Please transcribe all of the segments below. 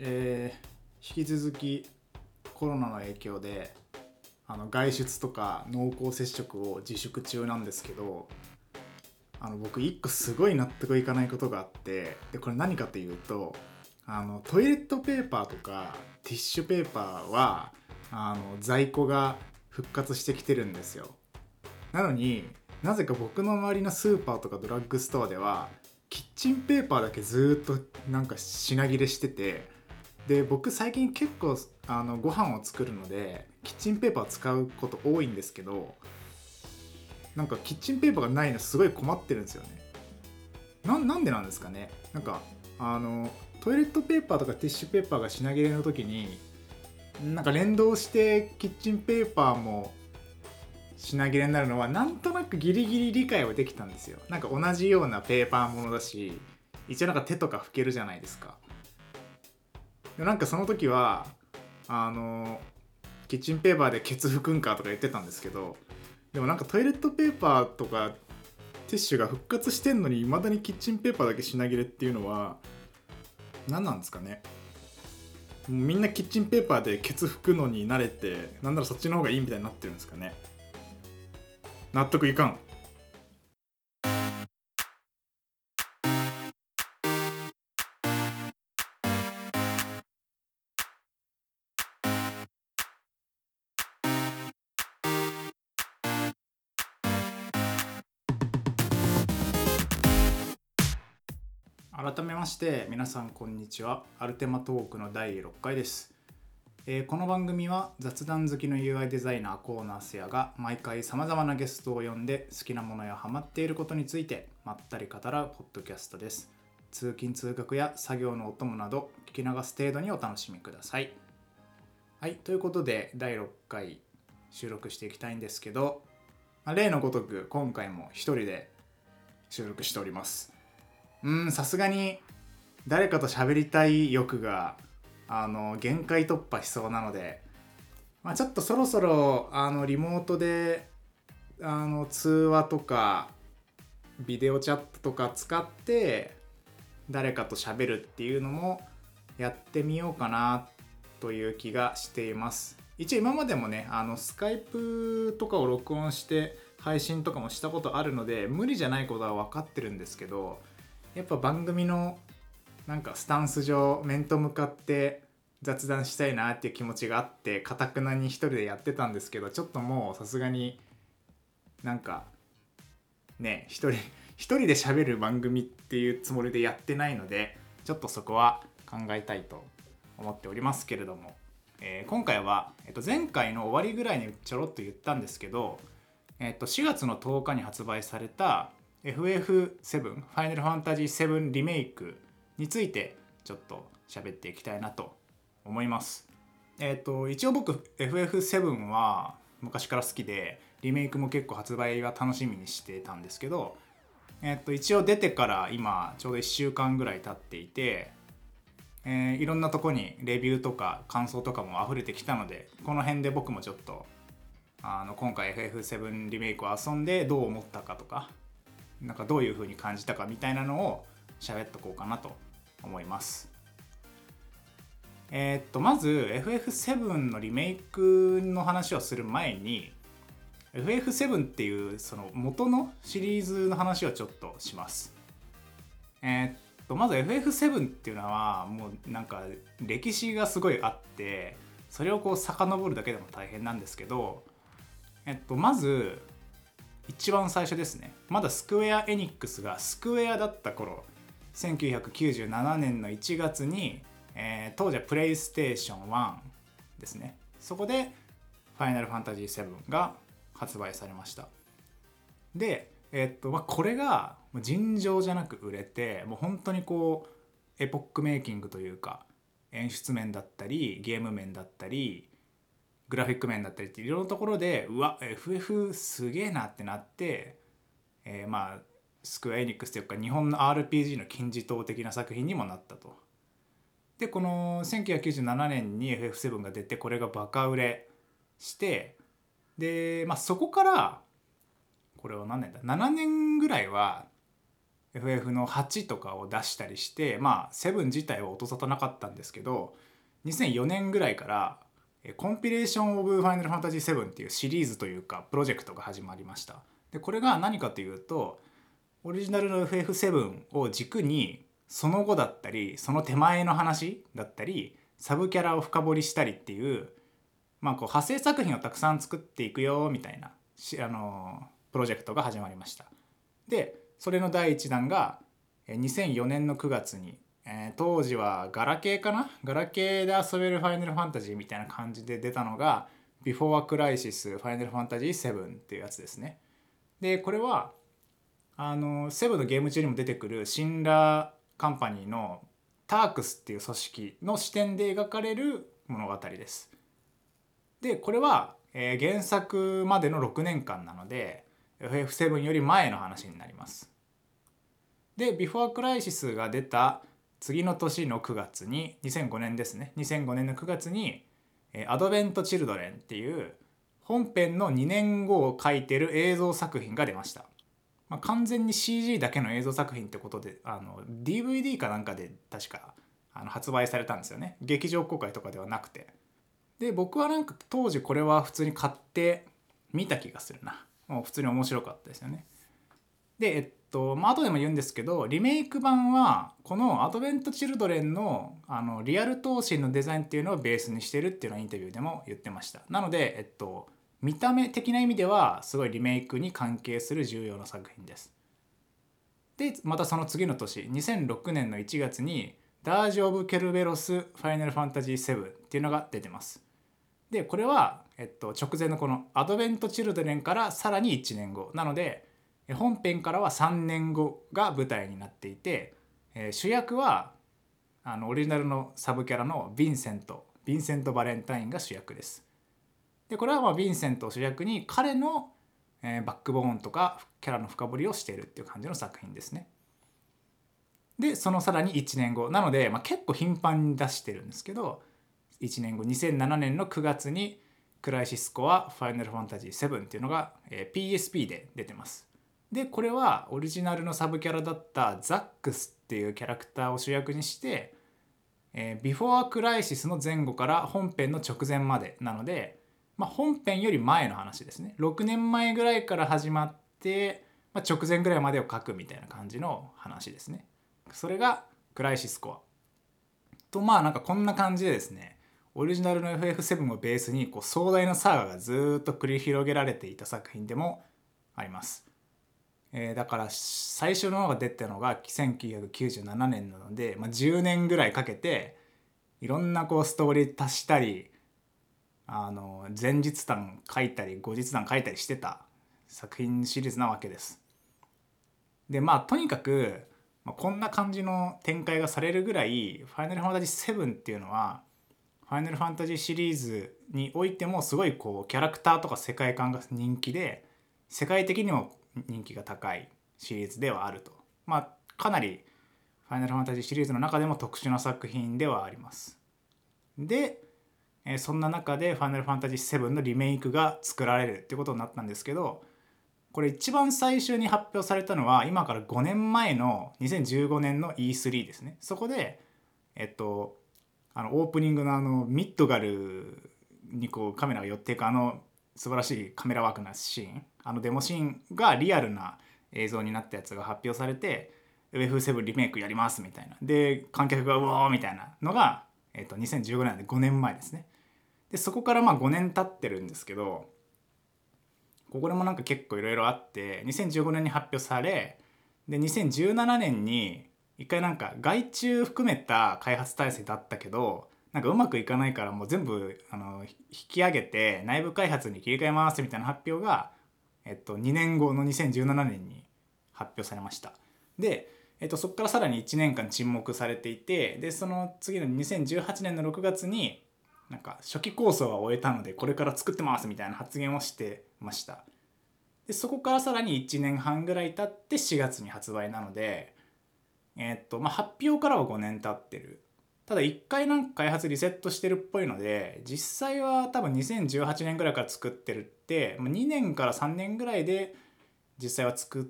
えー引き続きコロナの影響であの外出とか濃厚接触を自粛中なんですけどあの僕一個すごい納得いかないことがあってでこれ何かというとあのトイレットペーパーとかティッシュペーパーはあの在庫が復活してきてるんですよ。なのになぜか僕の周りのスーパーとかドラッグストアではキッチンペーパーだけずっとなんか品切れしててで僕最近結構あのご飯を作るのでキッチンペーパー使うこと多いんですけどなんかキッチンペーパーがないのすごい困ってるんですよね。ななんでなんですかね。なんかあのトイレットペーパーとかティッシュペーパーが品切れの時になんか連動してキッチンペーパーも品切れになるのはなんとなくギリギリ理解はできたんですよ。なんか同じようなペーパーものだし一応なんか手とか拭けるじゃないですか。でなんかその時はあのキッチンペーパーでケツ拭くんかとか言ってたんですけどでもなんかトイレットペーパーとかティッシュが復活してんのに未だにキッチンペーパーだけ品切れっていうのは何なんですかね。みんなキッチンペーパーでケツ拭くのに慣れてなんならそっちの方がいいみたいになってるんですかね。納得いかん。改めまして皆さんこんにちは。アルテマトークの第6回です、えーこの番組は雑談好きの UI デザイナーコーナースヤが毎回さまざまなゲストを呼んで好きなものやハマっていることについてまったり語らうポッドキャストです。通勤通学や作業のお供など聞き流す程度にお楽しみください。はいということで第6回収録していきたいんですけど、まあ例のごとく今回も一人で収録しております。うんさすがに誰かと喋りたい欲があの限界突破しそうなので、まあ、ちょっとそろそろあのリモートであの通話とかビデオチャットとか使って誰かと喋るっていうのもやってみようかなという気がしています。一応今までもねあのスカイプとかを録音して配信とかもしたことあるので無理じゃないことは分かってるんですけどやっぱ番組のなんかスタンス上面と向かって雑談したいなっていう気持ちがあってかたくなに一人でやってたんですけどちょっともうさすがになんかね一人一人で喋る番組っていうつもりでやってないのでちょっとそこは考えたいと思っておりますけれども、えー今回は、えっと、前回の終わりぐらいにちょろっと言ったんですけど、えっと、4月の10日に発売された FF7 ファイナルファンタジー7リメイクについてちょっと喋っていきたいなと思います。えっ、と一応僕 FF7 は昔から好きでリメイクも結構発売は楽しみにしてたんですけど、えっと一応出てから今ちょうど1週間ぐらい経っていて、えーいろんなとこにレビューとか感想とかも溢れてきたのでこの辺で僕もちょっとあの今回 FF7 リメイクを遊んでどう思ったかとかなんかどういう風に感じたかみたいなのを喋っとこうかなと思います。えーっとまず FF7 のリメイクの話をする前に FF7 っていうその元のシリーズの話をちょっとします。えーっとまず FF7 っていうのはもうなんか歴史がすごいあってそれをこう遡るだけでも大変なんですけどえっとまず一番最初ですね。まだスクウェア・エニックスがスクウェアだった頃1997年の1月に、えー当時はプレイステーション1ですね。そこで「ファイナルファンタジー7」が発売されました。で、えーっとまあ、これが尋常じゃなく売れてもう本当にこうエポックメイキングというか演出面だったりゲーム面だったりグラフィック面だったりっていろんなところでうわ FF すげえなってなって、えーまあスクエア・エニックスというか日本の RPG の金字塔的な作品にもなったと。でこの1997年に FF7 が出てこれがバカ売れしてで、まあ、そこからこれは何年だ？7年ぐらいは FF の8とかを出したりしてまあ7自体は音沙汰なかったんですけど2004年ぐらいからコンピレーション・オブ・ファイナル・ファンタジー7っていうシリーズというかプロジェクトが始まりました。でこれが何かというとオリジナルの FF7 を軸にその後だったりその手前の話だったりサブキャラを深掘りしたりっていうまあこう派生作品をたくさん作っていくよみたいなあのプロジェクトが始まりました。でそれの第1弾が2004年の9月に、えー、当時はガラケーかな？ガラケーで遊べるファイナルファンタジーみたいな感じで出たのが Before a Crisis ファイナルファンタジー7っていうやつですねでこれはあのセブンのゲーム中にも出てくるシンラーカンパニーのタークスっていう組織の視点で描かれる物語です。でこれは、えー、原作までの6年間なので FF7 より前の話になります。で「 Before Crisis が出た次の年の9月に2005年ですね。2005年の9月に「アドベント・チルドレン」っていう本編の2年後を書いてる映像作品が出ました。まあ、完全に CG だけの映像作品ってことであの DVD かなんかで確かあの発売されたんですよね。劇場公開とかではなくて。で僕はなんか当時これは普通に買って見た気がするな。もう普通に面白かったですよね。でえっとまあ後でも言うんですけどリメイク版はこのアドベント・チルドレンのあのリアル闘神のデザインっていうのをベースにしてるっていうのはインタビューでも言ってましたなのでえっと見た目的な意味ではすごいリメイクに関係する重要な作品です。でまたその次の年2006年の1月に「ダージ・オブ・ケルベロス・ファイナル・ファンタジー7」っていうのが出てます。でこれは、えっと、直前のこの「アドベント・チルドレン」からさらに1年後なので本編からは3年後が舞台になっていて、えー、主役はあのオリジナルのサブキャラのヴィンセントヴィンセント・バレンタインが主役です。でこれはまあヴィンセントを主役に彼の、えー、バックボーンとかキャラの深掘りをしているっていう感じの作品ですね。でそのさらに1年後なので、まあ、結構頻繁に出してるんですけど1年後2007年の9月にクライシスコアファイナルファンタジー7っていうのが、えー、PSP で出てます。でこれはオリジナルのサブキャラだったザックスっていうキャラクターを主役にして、えー、ビフォークライシスの前後から本編の直前までなのでまあ、本編より前の話ですね。6年前ぐらいから始まって、まあ、直前ぐらいまでを書くみたいな感じの話ですね。それがクライシスコア。とまあなんかこんな感じでですねオリジナルの FF7 をベースにこう壮大なサーガがずっと繰り広げられていた作品でもあります、えー、だから最初の方が出たのが1997年なので、まあ、10年ぐらいかけていろんなこうストーリー足したりあの前日談書いたり後日談書いたりしてた作品シリーズなわけです。でまあとにかく、まあ、こんな感じの展開がされるぐらい「ファイナルファンタジー7」っていうのはファイナルファンタジーシリーズにおいてもすごいこうキャラクターとか世界観が人気で世界的にも人気が高いシリーズではあると。まあかなりファイナルファンタジーシリーズの中でも特殊な作品ではあります。でえそんな中で「ファイナルファンタジー7」のリメイクが作られるってことになったんですけどこれ一番最初に発表されたのは今から5年前の2015年の E3 ですねそこでえっとあのオープニングのあのミッドガルにこうカメラが寄っていくあの素晴らしいカメラワークなシーンあのデモシーンがリアルな映像になったやつが発表されて UF7 リメイクやりますみたいな。で観客がうおーみたいなのが、えっと、2015年で5年前ですね。でそこからまあ5年経ってるんですけどここでもなんか結構いろいろあって2015年に発表されで2017年に一回なんか外注含めた開発体制だったけどなんかうまくいかないからもう全部あの引き上げて内部開発に切り替えますみたいな発表が、えっと、2年後の2017年に発表されました。で、えっと、そこからさらに1年間沈黙されていてでその次の2018年の6月になんか初期構想は終えたのでこれから作ってますみたいな発言をしてましたでそこからさらに1年半ぐらい経って4月に発売なのでえ、っとまあ発表からは5年経ってるただ1回なんか開発リセットしてるっぽいので実際は多分2018年ぐらいから作ってるって2年から3年ぐらいで実際は作っ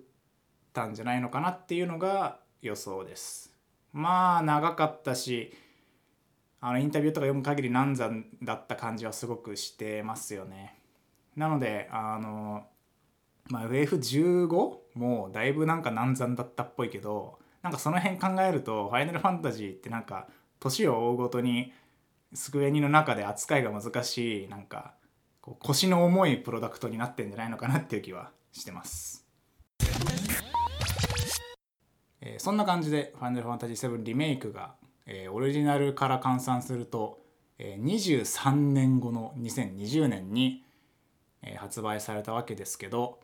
たんじゃないのかなっていうのが予想です。まあ長かったしあのインタビューとか読む限り難産だった感じはすごくしてますよね。なのであのまあ FF15 もだいぶなんか難産だったっぽいけどなんかその辺考えると「ファイナルファンタジー」ってなんか年を追うごとにスクエニの中で扱いが難しいなんかこう腰の重いプロダクトになってんじゃないのかなっていう気はしてます。えー、そんな感じで「ファイナルファンタジー7リメイクが、えー、オリジナルから換算すると、えー、23年後の2020年に、えー、発売されたわけですけど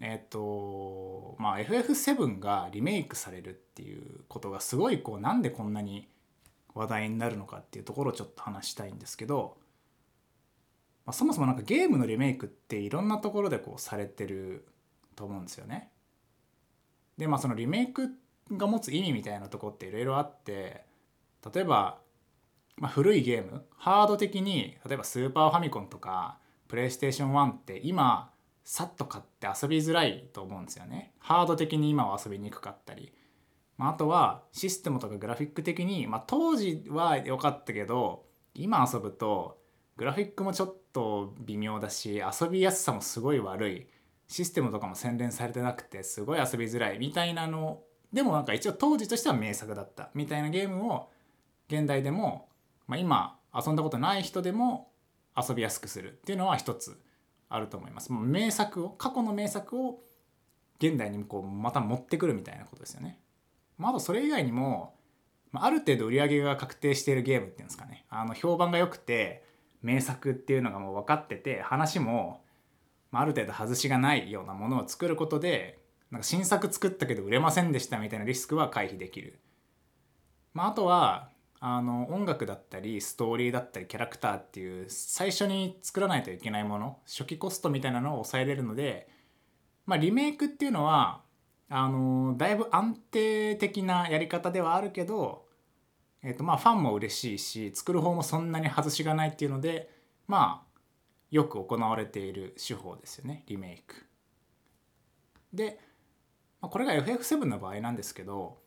えっ、ー、とまあ FF7 がリメイクされるっていうことがすごいこうなんでこんなに話題になるのかっていうところをちょっと話したいんですけど、まあ、そもそもなんかゲームのリメイクっていろんなところでこうされてると思うんですよね。でまあそのリメイクが持つ意味みたいなとこっていろいろあって例えば、まあ、古いゲームハード的に例えばスーパーファミコンとかプレイステーション1って今さっと買って遊びづらいと思うんですよね。ハード的に今は遊びにくかったり。まあ、あとはシステムとかグラフィック的に、まあ、当時は良かったけど今遊ぶとグラフィックもちょっと微妙だし遊びやすさもすごい悪いシステムとかも洗練されてなくてすごい遊びづらいみたいなのでもなんか一応当時としては名作だったみたいなゲームを現代でも、まあ、今遊んだことない人でも遊びやすくするっていうのは一つあると思います。もう名作を過去の名作を現代にこうまた持ってくるみたいなことですよね。まあ、あとそれ以外にも、まあ、ある程度売り上げが確定しているゲームっていうんですかねあの評判が良くて名作っていうのがもう分かってて話も、まあ、ある程度外しがないようなものを作ることでなんか新作作ったけど売れませんでしたみたいなリスクは回避できる。まあ、あとはあの音楽だったりストーリーだったりキャラクターっていう最初に作らないといけないもの初期コストみたいなのを抑えれるので、まあ、リメイクっていうのはあのだいぶ安定的なやり方ではあるけど、えーとまあ、ファンも嬉しいし作る方もそんなに外しがないっていうのでまあよく行われている手法ですよねリメイク。でまあこれが FF7 の場合なんですけど、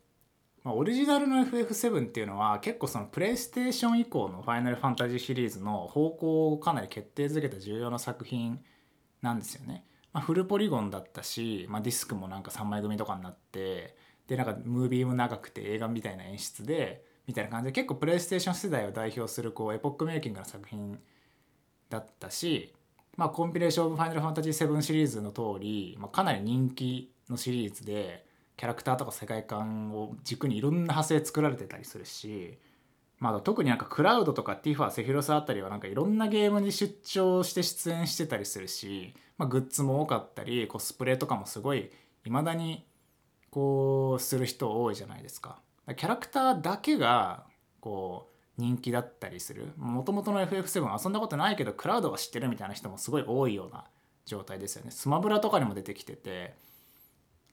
まあ、オリジナルの FF7 っていうのは結構そのプレイステーション以降の「ファイナルファンタジー」シリーズの方向をかなり決定づけた重要な作品なんですよね。まあ、フルポリゴンだったし、まあ、ディスクもなんか3枚組とかになってでなんかムービーも長くて映画みたいな演出でみたいな感じで結構プレイステーション世代を代表するこうエポックメイキングな作品だったし、まあ、 Compilation of Final Fantasy 7シリーズの通り、まあ、かなり人気のシリーズでキャラクターとか世界観を軸にいろんな派生作られてたりするしまあ、特になんかクラウドとかティファセフィロスあたりはなんかいろんなゲームに出張して出演してたりするし、まあ、グッズも多かったりコスプレとかもすごいいまだにこうする人多いじゃないですか。キャラクターだけがこう人気だったりするもともとの FF7 遊んだことないけどクラウドは知ってるみたいな人もすごい多いような状態ですよね。スマブラとかにも出てきてて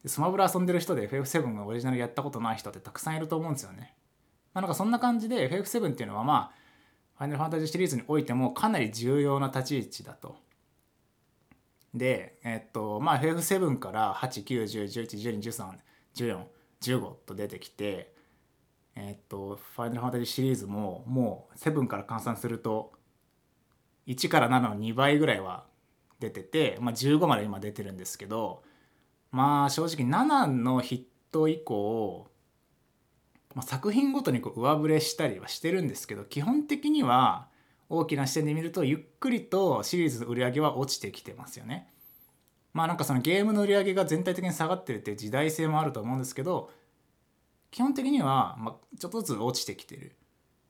スマブラ遊んでる人で FF7 のオリジナルやったことない人ってたくさんいると思うんですよね。まあ、なんかそんな感じで FF7 っていうのはまあファイナルファンタジーシリーズにおいてもかなり重要な立ち位置だと。で、えっとまあ、FF7 から891011112131415と出てきて、えっとファイナルファンタジーシリーズももう7から換算すると1から7の2倍ぐらいは出てて、まあ、15まで今出てるんですけどまあ正直7のヒット以降まあ、作品ごとにこう上振れしたりはしてるんですけど基本的には大きな視点で見るとゆっくりとシリーズの売り上げは落ちてきてますよね。まあなんかそのゲームの売り上げが全体的に下がってるっていう時代性もあると思うんですけど基本的にはまちょっとずつ落ちてきてる。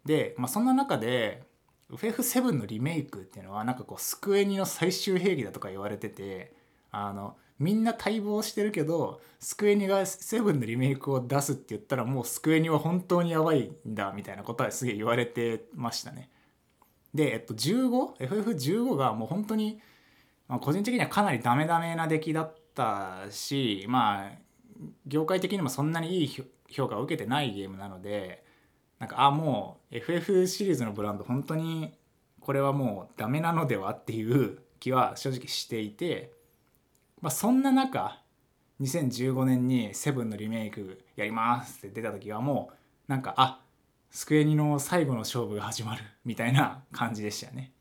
で、まあ、そんな中で FF7 のリメイクっていうのはなんかこうスクエニの最終兵器だとか言われててあのみんな待望してるけどスクエニがセブンのリメイクを出すって言ったらもうスクエニは本当にやばいんだみたいなことはすげえ言われてましたね。で、えっと、15FF15 がもう本当に、まあ、個人的にはかなりダメダメな出来だったしまあ業界的にもそんなにいい評価を受けてないゲームなのでなんかあもう FF シリーズのブランド本当にこれはもうダメなのではっていう気は正直していてまあ、そんな中2015年に「セブンのリメイクやりますって出た時はもうなんかあスクエニの最後の勝負が始まるみたいな感じでしたよね。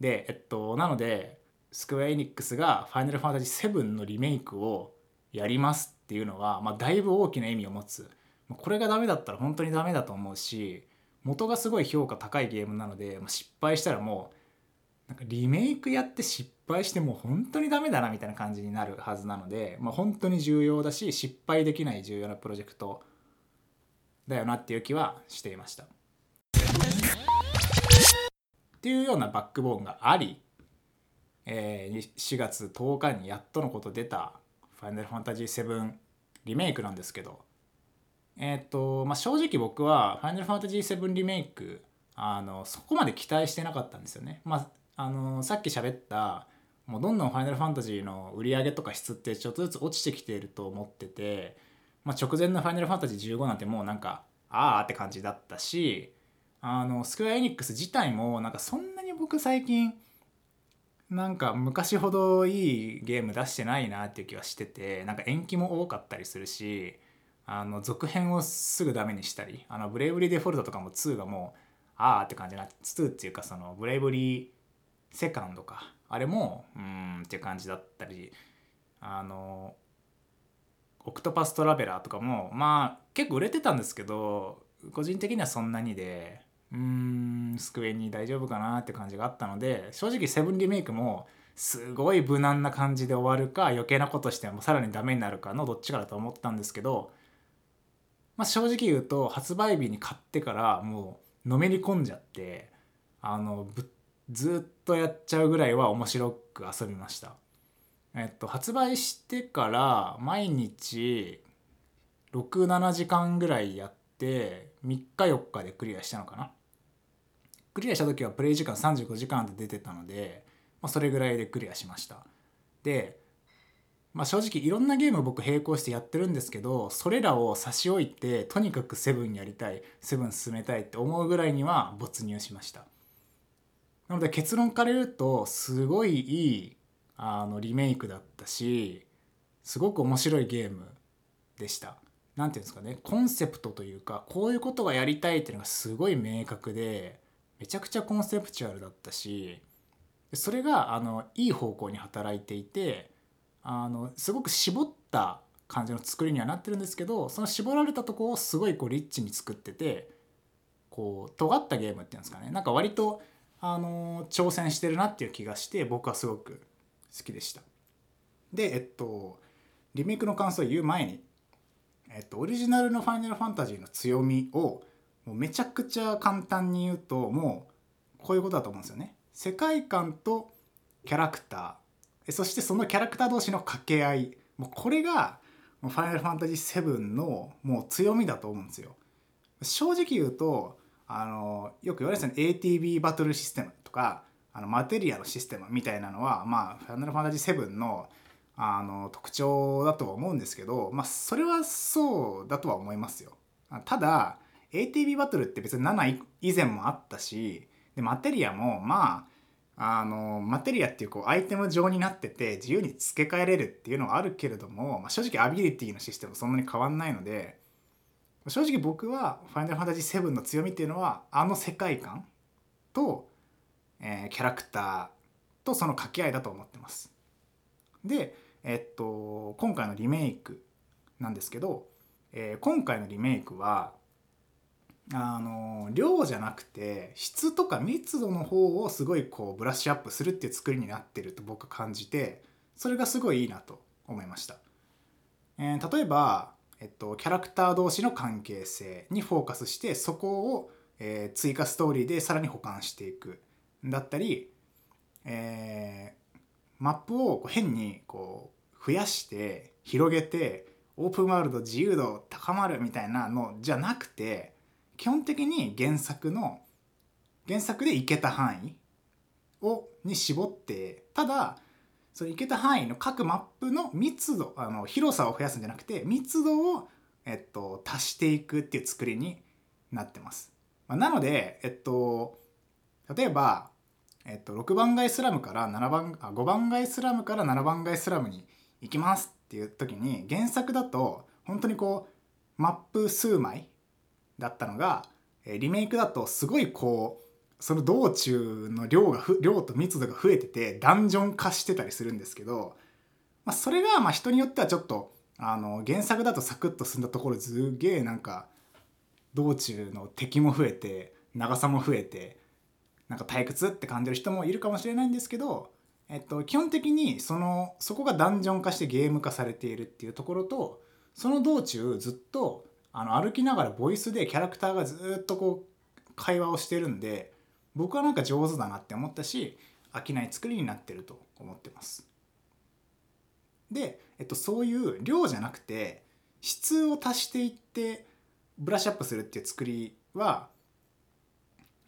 でえっとなのでスクエア・エニックスが「ファイナルファンタジー7」のリメイクをやりますっていうのは、まあ、だいぶ大きな意味を持つこれがダメだったら本当にダメだと思うし元がすごい評価高いゲームなので、まあ、失敗したらもうなんかリメイクやって失敗してもう本当にダメだなみたいな感じになるはずなので、まあ、本当に重要だし失敗できない重要なプロジェクトだよなっていう気はしていました。っていうようなバックボーンがあり、えー、4月10日にやっとのこと出た「ファイナルファンタジー7」リメイクなんですけどえっ、とまあ正直僕は「ファイナルファンタジー7」リメイクあのそこまで期待してなかったんですよね。まああのさっき喋ったもうどんどん「ファイナルファンタジー」の売り上げとか質ってちょっとずつ落ちてきていると思ってて、まあ、直前の「ファイナルファンタジー15」なんてもうなんかああって感じだったしあのスクエア・エニックス自体もなんかそんなに僕最近なんか昔ほどいいゲーム出してないなっていう気はしててなんか延期も多かったりするしあの続編をすぐダメにしたりあのブレイブリーデフォルトとかも2がもうああって感じな2っていうかそのブレイブリーセカンドか。あれもうんっていう感じだったりあのオクトパストラベラーとかもまあ結構売れてたんですけど個人的にはそんなにでうーんスクエニ大丈夫かなって感じがあったので正直セブンリメイクもすごい無難な感じで終わるか余計なことしてもさらにダメになるかのどっちかだと思ったんですけど、まあ、正直言うと発売日に買ってからもうのめり込んじゃってあのずっとやっちゃうぐらいは面白く遊びました。えっと、発売してから毎日67時間ぐらいやって3日4日でクリアしたのかな。クリアした時はプレイ時間35時間で出てたので、まあ、それぐらいでクリアしました。で、まあ、正直いろんなゲーム僕並行してやってるんですけどそれらを差し置いてとにかくセブンやりたいセブン進めたいって思うぐらいには没入しました。なので結論から言うとすごいいいあのリメイクだったしすごく面白いゲームでした。何ていうんですかね。コンセプトというかこういうことがやりたいっていうのがすごい明確でめちゃくちゃコンセプチュアルだったしそれがあのいい方向に働いていてあのすごく絞った感じの作りにはなってるんですけどその絞られたとこをすごいこうリッチに作っててこう尖ったゲームっていうんですかね。なんか割とあの挑戦してるなっていう気がして僕はすごく好きでした。でえっとリメイクの感想を言う前にえっと、オリジナルの「ファイナルファンタジー」の強みをもうめちゃくちゃ簡単に言うともうこういうことだと思うんですよね。世界観とキャラクターそしてそのキャラクター同士の掛け合いもうこれが「ファイナルファンタジー7」のもう強みだと思うんですよ。正直言うとあのよく言われるんですね ATB バトルシステムとかあのマテリアのシステムみたいなのはまあ「ファイナルファンタジー7」のあの特徴だとは思うんですけど、まあ、それはそうだとは思いますよ。ただ ATB バトルって別に7以前もあったしでマテリアもまああのマテリアっていうこうアイテム状になってて自由に付け替えれるっていうのはあるけれども、まあ、正直アビリティのシステムそんなに変わんないので正直僕は「ファイナルファンタジー7」の強みっていうのはあの世界観と、えー、キャラクターとその掛け合いだと思ってます。でえっと今回のリメイクなんですけど、えー、今回のリメイクはあの量じゃなくて質とか密度の方をすごいこうブラッシュアップするっていう作りになってると僕は感じてそれがすごいいいなと思いました。えー、例えば、えっと、キャラクター同士の関係性にフォーカスしてそこを、えー、追加ストーリーでさらに保管していくだったり、えー、マップを変にこう増やして広げてオープンワールド自由度高まるみたいなのじゃなくて基本的に原作の原作で行けた範囲をに絞ってただその行けた範囲の各マップの密度あの広さを増やすんじゃなくて密度を、えっと、足していくっていう作りになってます。まあ、なので、えっと、例えば、えっと、6番街スラムから7番あ5番街スラムから7番街スラムに行きますっていう時に原作だと本当にこうマップ数枚だったのがリメイクだとすごいこうその道中の量が量と密度が増えててダンジョン化してたりするんですけど、まあ、それがまあ人によってはちょっとあの原作だとサクッと進んだところすげえなんか道中の敵も増えて長さも増えてなんか退屈って感じる人もいるかもしれないんですけど、えっと、基本的にそのそこがダンジョン化してゲーム化されているっていうところとその道中ずっとあの歩きながらボイスでキャラクターがずっとこう会話をしてるんで僕はなんか上手だなって思ったし飽きない作りになってると思ってます。で、えっと、そういう量じゃなくて質を足していってブラッシュアップするっていう作りは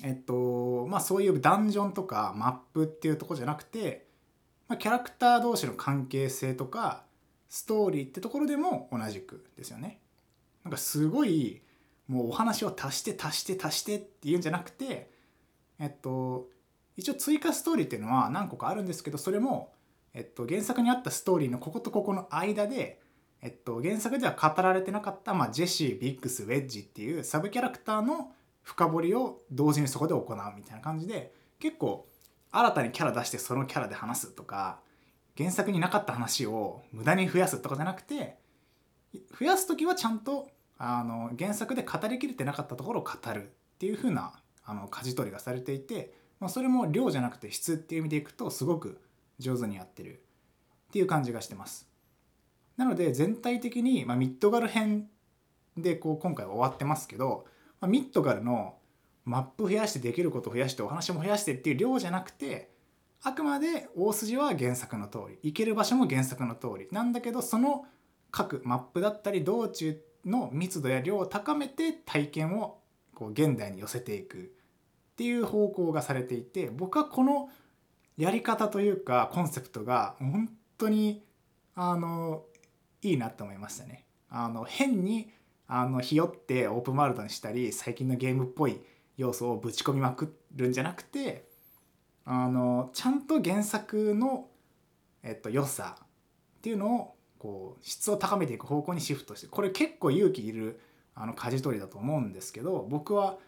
えっとまあそういうダンジョンとかマップっていうとこじゃなくて、まあ、キャラクター同士の関係性とかストーリーってところでも同じくですよね。なんかすごいもうお話を足して足して足してっていうんじゃなくてえっと一応追加ストーリーっていうのは何個かあるんですけどそれも、えっと、原作にあったストーリーのこことここの間で、えっと、原作では語られてなかった、まあ、ジェシービッグスウェッジっていうサブキャラクターの深掘りを同時にそこで行うみたいな感じで結構新たにキャラ出してそのキャラで話すとか原作になかった話を無駄に増やすとかじゃなくて増やす時はちゃんとあの原作で語りきれてなかったところを語るっていう風なあな舵取りがされていて、まあ、それも量じゃなくて質っていう意味でいくとすごく上手にやってるっていう感じがしてます。なので全体的に、まあ、ミッドガル編でこう今回は終わってますけどまあ、ミッドガルのマップ増やしてできること増やしてお話も増やしてっていう量じゃなくてあくまで大筋は原作の通り行ける場所も原作の通りなんだけどその各マップだったり道中の密度や量を高めて体験をこう現代に寄せていくっていう方向がされていて僕はこのやり方というかコンセプトが本当にあのいいなと思いましたね。あの変にあのひよってオープンワールドにしたり最近のゲームっぽい要素をぶち込みまくるんじゃなくてあのちゃんと原作の、えっと、良さっていうのをこう質を高めていく方向にシフトしてこれ結構勇気いるあの舵取りだと思うんですけど僕は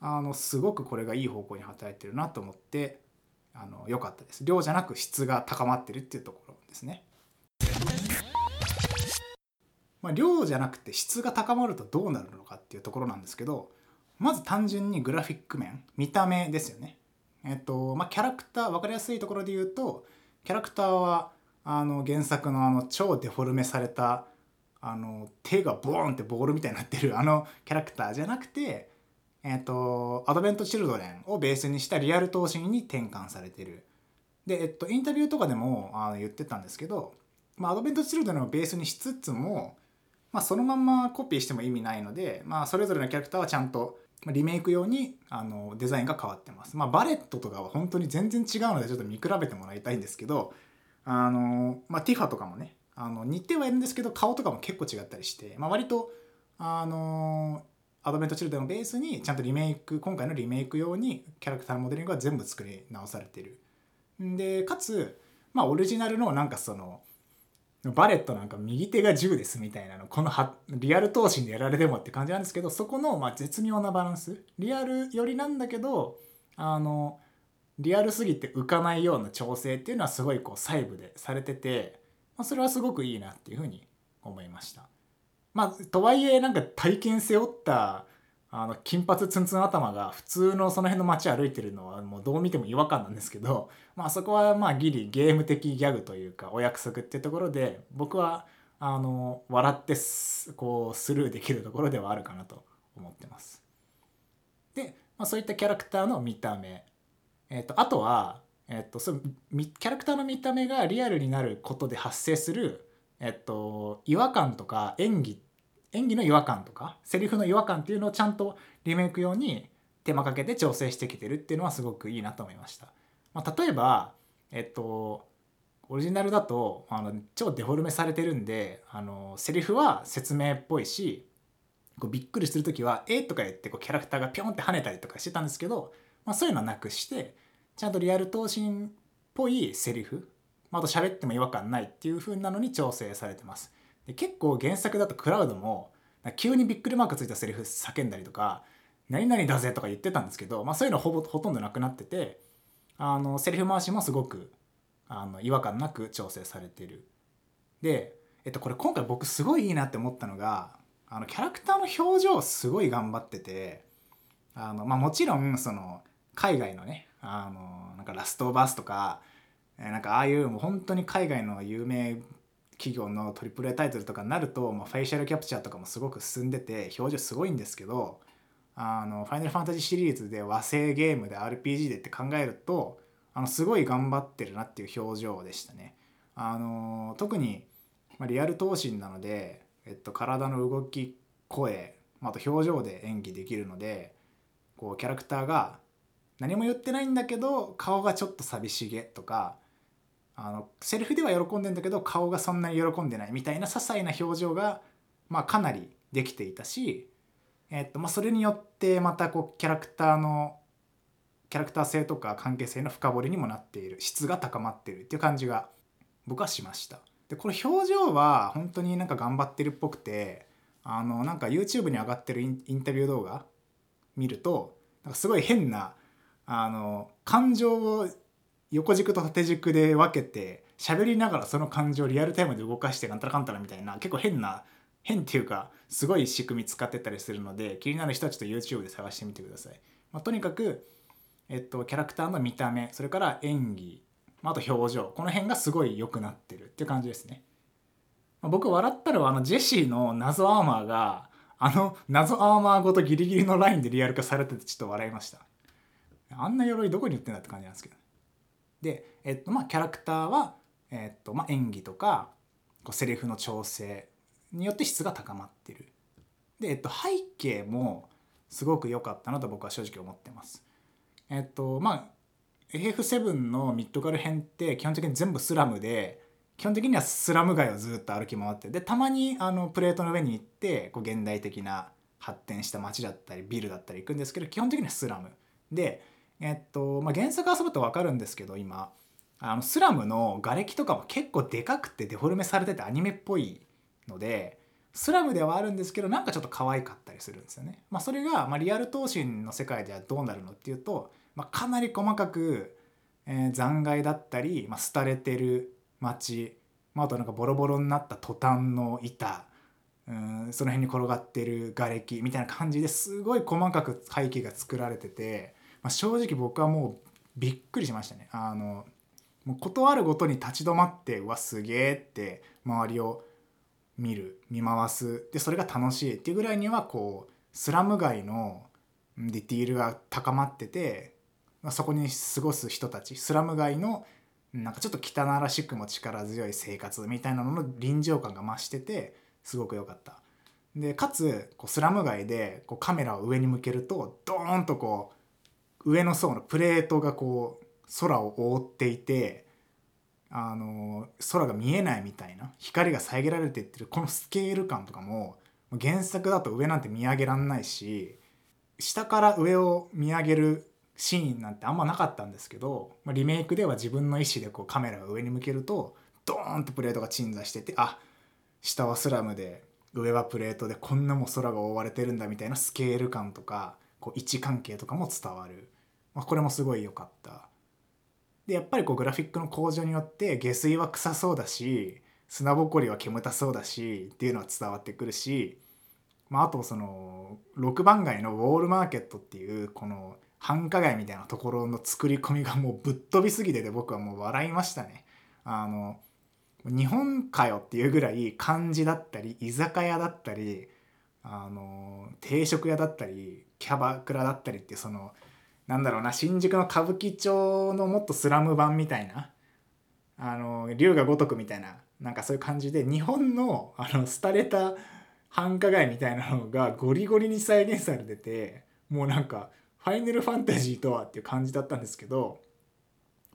あのすごくこれがいい方向に働いてるなと思ってあの良かったです量じゃなく質が高まってるっていうところですね。まあ、量じゃなくて質が高まるとどうなるのかっていうところなんですけどまず単純にグラフィック面見た目ですよね。えっとまあ、キャラクター分かりやすいところで言うとキャラクターはあの原作のあの超デフォルメされたあの手がボーンってボールみたいになってるあのキャラクターじゃなくて、えっと、アドベント・チルドレンをベースにしたリアル闘神に転換されてる。で、えっと、インタビューとかでもあの言ってたんですけど、まあ、アドベント・チルドレンをベースにしつつもまあ、そのまんまコピーしても意味ないので、まあ、それぞれのキャラクターはちゃんとリメイク用にあのデザインが変わってます。まあ、バレットとかは本当に全然違うのでちょっと見比べてもらいたいんですけどあの、まあ、ティファとかもねあの似てはいるんですけど顔とかも結構違ったりして、まあ、割とあのアドベントチルドレンをベースにちゃんとリメイク今回のリメイク用にキャラクターのモデリングは全部作り直されてる。でかつまあオリジナルのなんかそのバレットなんか右手が銃ですみたいなのこのリアル闘神でやられてもって感じなんですけどそこのまあ絶妙なバランスリアル寄りなんだけどあのリアルすぎて浮かないような調整っていうのはすごいこう細部でされてて、まあ、それはすごくいいなっていうふうに思いました。まあ、とはいえなんか体験背負ったあの金髪ツンツン頭が普通のその辺の街歩いてるのはもうどう見ても違和感なんですけど、まあ、そこはまあギリゲーム的ギャグというかお約束っていうところで僕はあの笑ってこうスルーできるところではあるかなと思ってます。で、まあ、そういったキャラクターの見た目、えーと、あとは、えーと、そキャラクターの見た目がリアルになることで発生する、えーと違和感とか演技って演技の違和感とかセリフの違和感っていうのをちゃんとリメイク用に手間かけて調整してきてるっていうのはすごくいいなと思いました。まあ、例えばえっとオリジナルだとあの超デフォルメされてるんであのセリフは説明っぽいしこうびっくりする時は「えとか言ってこうキャラクターがピョンって跳ねたりとかしてたんですけど、まあ、そういうのはなくしてちゃんとリアル闘神っぽいセリフまあ、あと喋っても違和感ないっていう風なのに調整されてますで結構原作だとクラウドも急にびっくりマークついたセリフ叫んだりとか「何々だぜ」とか言ってたんですけど、まあ、そういうのほぼほとんどなくなっててあのセリフ回しもすごくあの違和感なく調整されてる。で、えっと、これ今回僕すごいいいなって思ったのがあのキャラクターの表情すごい頑張っててあの、まあ、もちろんその海外のねあのなんかラストバースとかなんかああいうもう本当に海外の有名企業の AAA タイトルとかになると、まあ、ファイシャルキャプチャーとかもすごく進んでて表情すごいんですけどあのファイナルファンタジーシリーズで和製ゲームで RPG でって考えるとあのすごい頑張ってるなっていう表情でしたね。あの特に、まあ、リアル闘神なので、えっと、体の動き声、まあ、あと表情で演技できるのでこうキャラクターが何も言ってないんだけど顔がちょっと寂しげとかあのセリフでは喜んでんだけど顔がそんなに喜んでないみたいな些細な表情が、まあ、かなりできていたし、えっとまあ、それによってまたこうキャラクターのキャラクター性とか関係性の深掘りにもなっている質が高まってるっていう感じが僕はしました。でこれ表情は本当になんか頑張ってるっぽくてあのなんか YouTube に上がってるインタビュー動画見るとなんかすごい変なあの感情を横軸と縦軸で分けて喋りながらその感情をリアルタイムで動かしてなんたらかんたらみたいな結構変な変っていうかすごい仕組み使ってたりするので気になる人はちょっと YouTube で探してみてください。まあ、とにかくえっと、キャラクターの見た目それから演技あと表情この辺がすごい良くなってるっていう感じですね。ま僕笑ったのはあのジェシーの謎アーマーがあの謎アーマーごとギリギリのラインでリアル化されててちょっと笑いました。あんな鎧どこに売ってんだって感じなんですけど。で、えっとまあ、キャラクターは、えっとまあ、演技とかこうセリフの調整によって質が高まってる。で、えっと、背景もすごく良かったなと僕は正直思ってます。えっとまあ FF7 のミッドガル編って基本的に全部スラムで基本的にはスラム街をずっと歩き回ってでたまにあのプレートの上に行ってこう現代的な発展した街だったりビルだったり行くんですけど基本的にはスラムでえっと、まあ、原作遊ぶと分かるんですけど今あのスラムの瓦礫とかも結構でかくてデフォルメされててアニメっぽいのでスラムではあるんですけどなんかちょっと可愛かったりするんですよね。まあ、それが、まあ、リアル闘神の世界ではどうなるのっていうとまあ、かなり細かく、えー、残骸だったり、まあ、廃れてる街、まあ、あとなんかボロボロになったトタンの板うんその辺に転がってる瓦礫みたいな感じですごい細かく背景が作られてて、まあ、正直僕はもうびっくりしましたね。あのもう事あるごとに立ち止まってうわすげえって周りを見る見回すでそれが楽しいっていうぐらいにはこうスラム街のディティールが高まっててそこに過ごす人たちスラム街のなんかちょっと汚らしくも力強い生活みたいなのの臨場感が増しててすごく良かった。でかつこうスラム街でこうカメラを上に向けるとドーンとこう上の層のプレートがこう空を覆っていてあの空が見えないみたいな光が遮られてってるこのスケール感とかも原作だと上なんて見上げらんないし下から上を見上げるシーンなんてあんまなかったんですけど、まあ、リメイクでは自分の意思でこうカメラが上に向けるとドーンとプレートが鎮座しててあ下はスラムで上はプレートでこんなも空が覆われてるんだみたいなスケール感とかこう位置関係とかも伝わる、まあ、これもすごい良かった。でやっぱりこうグラフィックの向上によって下水は臭そうだし砂ぼこりは煙たそうだしっていうのは伝わってくるし、まあ、あとその6番街のウォールマーケットっていうこの繁華街みたいなところの作り込みがもうぶっ飛びすぎてて僕はもう笑いましたね。あの日本かよっていうぐらい漢字だったり居酒屋だったりあの定食屋だったりキャバクラだったりってそのなんだろうな新宿の歌舞伎町のもっとスラム版みたいなあの龍が如くみたいななんかそういう感じで日本のあの廃れた繁華街みたいなのがゴリゴリに再現されててもうなんかファイナルファンタジーとはっていう感じだったんですけど、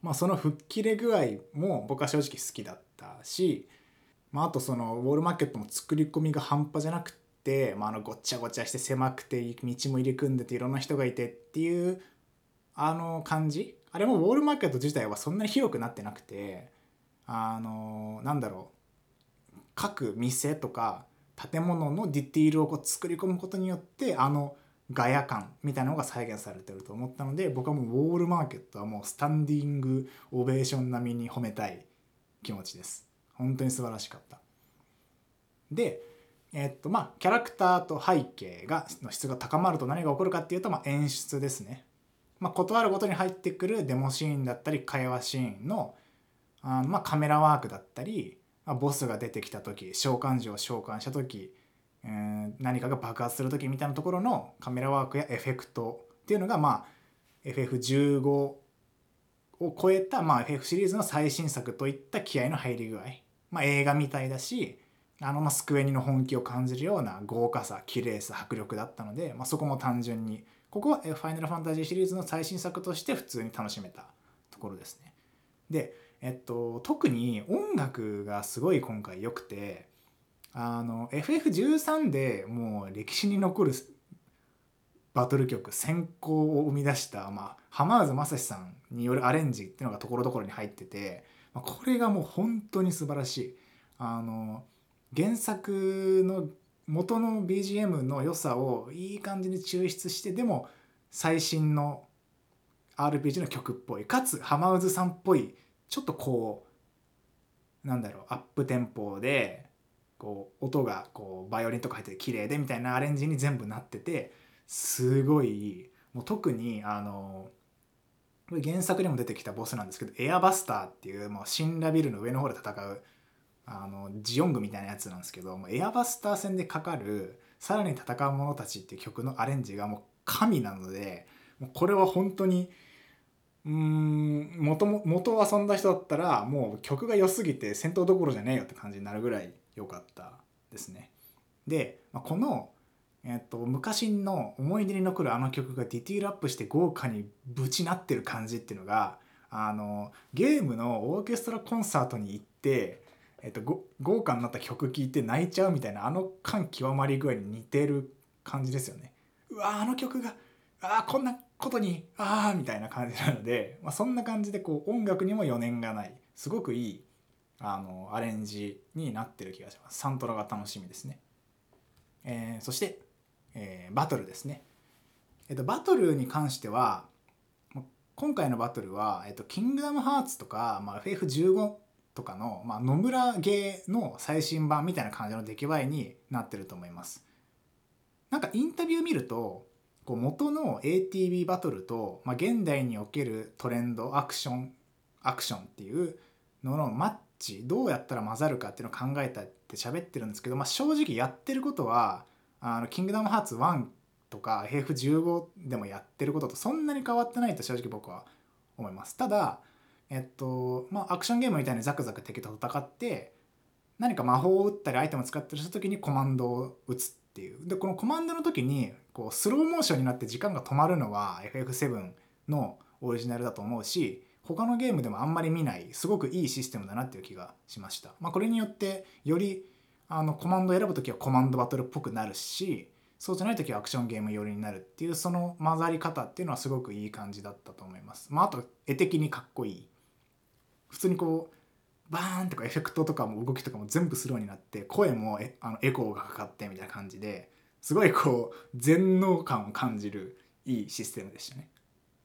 まあ、その吹っ切れ具合も僕は正直好きだったし、まあ、あとそのウォールマーケットも作り込みが半端じゃなくて、まあ、あのごっちゃごちゃして狭くて道も入り組んでていろんな人がいてっていうあの感じ？あれもウォールマーケット自体はそんなに広くなってなくてあのなんだろう。各店とか建物のディティールをこう作り込むことによってあのガヤ感みたいなのが再現されてると思ったので僕はもうウォールマーケットはもうスタンディングオベーション並みに褒めたい気持ちです。本当に素晴らしかった。でえっとまあキャラクターと背景がの質が高まると何が起こるかっていうと、まあ、演出ですね。まあ、断るごとに入ってくるデモシーンだったり会話シーンのあの、まあ、カメラワークだったり、まあ、ボスが出てきた時召喚獣を召喚した時、えー、何かが爆発する時みたいなところのカメラワークやエフェクトっていうのが、まあ、FF15 を超えた、まあ、FF シリーズの最新作といった気合の入り具合、まあ、映画みたいだしあのまあスクエニの本気を感じるような豪華さ綺麗さ迫力だったので、まあ、そこも単純にここはファイナルファンタジーシリーズの最新作として普通に楽しめたところですね。で、えっと、特に音楽がすごい今回良くてあの FF13 でもう歴史に残るバトル曲先行を生み出した、まあ、浜渦正史さんによるアレンジっていうのがところどころに入ってて、まあ、これがもう本当に素晴らしい。あの原作の元の BGM の良さをいい感じに抽出してでも最新の RPG の曲っぽいかつ浜渦さんっぽいちょっとこうなんだろうアップテンポでこう音がこうバイオリンとか入ってて綺麗でみたいなアレンジに全部なっててすごいもう特にあの原作にも出てきたボスなんですけどエアバスターっていうもうシンラビルの上の方で戦うあのジオングみたいなやつなんですけどもエアバスター戦でかかる「さらに戦う者たち」っていう曲のアレンジがもう神なのでもうこれは本当にうん元も元を遊んだ人だったらもう曲が良すぎて戦闘どころじゃねえよって感じになるぐらい良かったですね。で、まあ、この、えっと、昔の思い出に残るあの曲がディティールアップして豪華にぶちなってる感じっていうのがあのゲームのオーケストラコンサートに行ってえっと、豪華になった曲聴いて泣いちゃうみたいなあの感極まり具合に似てる感じですよね。うわあの曲がああこんなことにああみたいな感じなので、まあ、そんな感じでこう音楽にも余念がないすごくいいあのアレンジになってる気がします。サントラが楽しみですね、えー、そして、えー、バトルですね、えっと、バトルに関しては今回のバトルは、えっと、キングダムハーツとか、まあ、FF15 とかの、まあ、野村芸の最新版みたいな感じの出来栄えになってると思います。なんかインタビュー見るとこう元の ATB バトルと、まあ、現代におけるトレンドアクションアクションっていうののマッチどうやったら混ざるかっていうのを考えたって喋ってるんですけど、まあ、正直やってることはあのキングダムハーツ1とか FF15 でもやってることとそんなに変わってないと正直僕は思います。ただえっとまあアクションゲームみたいにザクザク敵と戦って何か魔法を打ったりアイテムを使ったりした時にコマンドを打つっていう。でこのコマンドの時にこうスローモーションになって時間が止まるのは FF7 のオリジナルだと思うし他のゲームでもあんまり見ないすごくいいシステムだなっていう気がしました、まあ、これによってよりあのコマンドを選ぶ時はコマンドバトルっぽくなるしそうじゃない時はアクションゲーム寄りになるっていうその混ざり方っていうのはすごくいい感じだったと思います。まああと絵的にかっこいい。普通にこうバーンとかエフェクトとかも動きとかも全部スローになって声もえあのエコーがかかってみたいな感じですごいこう全能感を感じるいいシステムでしたね。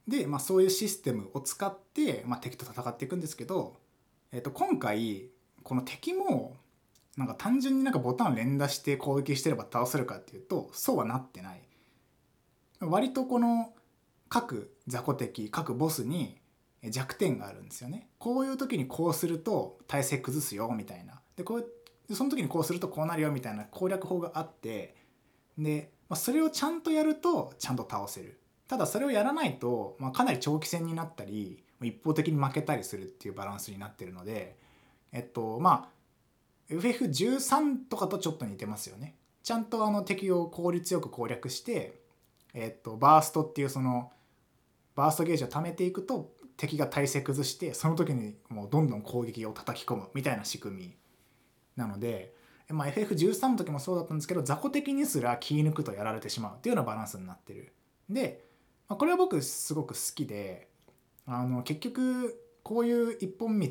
で、まあ、そういうシステムを使って、まあ、敵と戦っていくんですけど、えー、と今回この敵もなんか単純になんかボタン連打して攻撃してれば倒せるかっていうとそうはなってない。割とこの各雑魚敵各ボスに弱点があるんですよね。こういう時にこうすると体勢崩すよみたいな。でこうその時にこうするとこうなるよみたいな攻略法があってで、まあ、それをちゃんとやるとちゃんと倒せる。ただそれをやらないと、まあ、かなり長期戦になったり一方的に負けたりするっていうバランスになってるのでえっとまあ FF13 とかとちょっと似てますよね。ちゃんとあの敵を効率よく攻略して、えっと、バーストっていうそのバーストゲージを貯めていくと敵が体勢崩してその時にもうどんどん攻撃を叩き込むみたいな仕組みなので、まあ、FF13 の時もそうだったんですけど雑魚敵にすら気抜くとやられてしまうっていうようなバランスになってる。で、まあ、これは僕すごく好きであの結局こういう一本道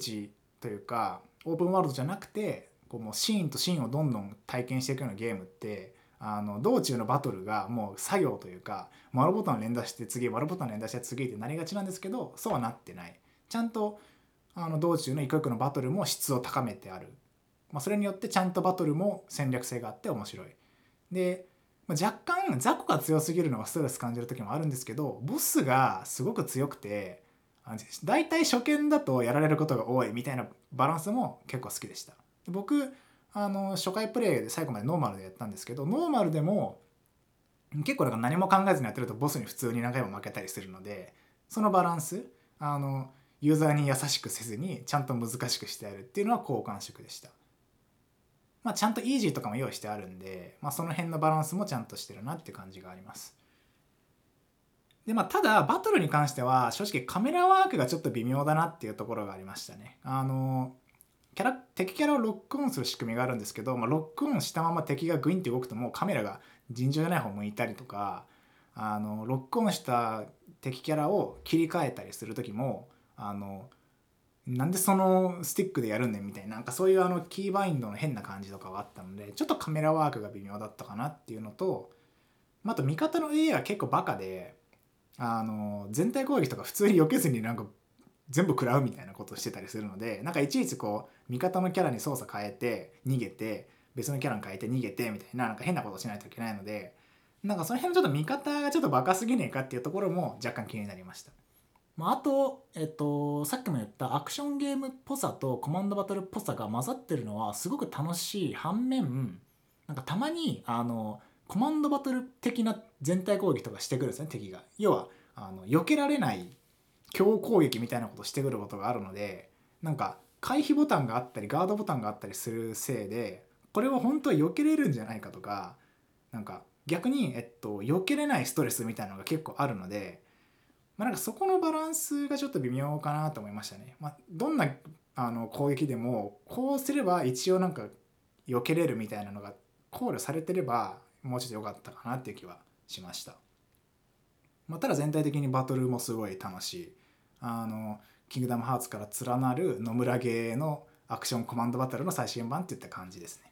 というかオープンワールドじゃなくてこうもうシーンとシーンをどんどん体験していくようなゲームってあの道中のバトルがもう作業というか丸ボタン連打して次丸ボタン連打して次ってなりがちなんですけどそうはなってない。ちゃんとあの道中の一個一個のバトルも質を高めてある、まあ、それによってちゃんとバトルも戦略性があって面白い。で、まあ、若干雑魚が強すぎるのがストレス感じる時もあるんですけどボスがすごく強くて大体初見だとやられることが多いみたいなバランスも結構好きでした。僕あの初回プレイで最後までノーマルでやったんですけどノーマルでも結構なんか何も考えずにやってるとボスに普通に何回も負けたりするのでそのバランスあのユーザーに優しくせずにちゃんと難しくしてやるっていうのは好感触でした。まあ、ちゃんとイージーとかも用意してあるんで、まあ、その辺のバランスもちゃんとしてるなって感じがあります。でまあ、ただバトルに関しては正直カメラワークがちょっと微妙だなっていうところがありましたね。あのキャラ敵キャラをロックオンする仕組みがあるんですけど、まあ、ロックオンしたまま敵がグインって動くともうカメラが尋常じゃない方向いたりとかあのロックオンした敵キャラを切り替えたりする時もあのなんでそのスティックでやるんねんみたいななんかそういうあのキーバインドの変な感じとかがあったのでちょっとカメラワークが微妙だったかなっていうのとあと味方の AI は結構バカであの全体攻撃とか普通に避けずになんか全部食らうみたいなことをしてたりするのでなんかいちいちこう味方のキャラに操作変えて逃げて別のキャラに変えて逃げてみたいななんか変なことをしないといけないのでなんかその辺のちょっと味方がちょっとバカすぎねえかっていうところも若干気になりました。まあ、あと、えっと、さっきも言ったアクションゲームっぽさとコマンドバトルっぽさが混ざってるのはすごく楽しい反面なんかたまにあのコマンドバトル的な全体攻撃とかしてくるんですね敵が。要はあの避けられない強攻撃みたいなことしてくることがあるのでなんか回避ボタンがあったりガードボタンがあったりするせいでこれは本当は避けれるんじゃないかとかなんか逆に、えっと、避けれないストレスみたいなのが結構あるのでまあ、なんかそこのバランスがちょっと微妙かなと思いましたね。まあ、どんなあの攻撃でもこうすれば一応なんか避けれるみたいなのが考慮されてればもうちょっと良かったかなっていう気はしました。まあ、ただ全体的にバトルもすごい楽しい。あのキングダムハーツから連なる野村ゲーのアクションコマンドバトルの最新版っていった感じですね。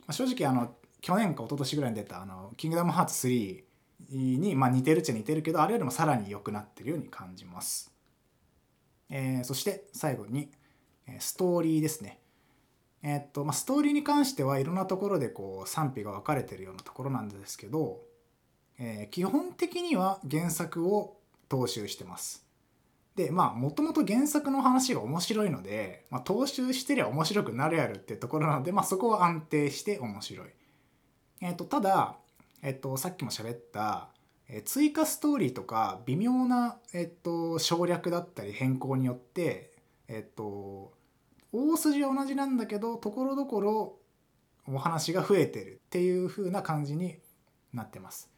まあ、正直あの去年か一昨年ぐらいに出たあのキングダムハーツ3に、まあ、似てるっちゃ似てるけどあれよりもさらに良くなってるように感じます。えー、そして最後にストーリーですね。え、っとまあ、ストーリーに関してはいろんなところでこう賛否が分かれてるようなところなんですけど、えー、基本的には原作を踏襲してます。でまあもともと原作の話が面白いので、まあ、踏襲してりゃ面白くなるやるってところなので、まあ、そこは安定して面白い。えー、とただえっと、さっきも喋った、え追加ストーリーとか微妙な、えっと、省略だったり変更によって、えっと、大筋は同じなんだけどところどころお話が増えてるっていう風な感じになってます。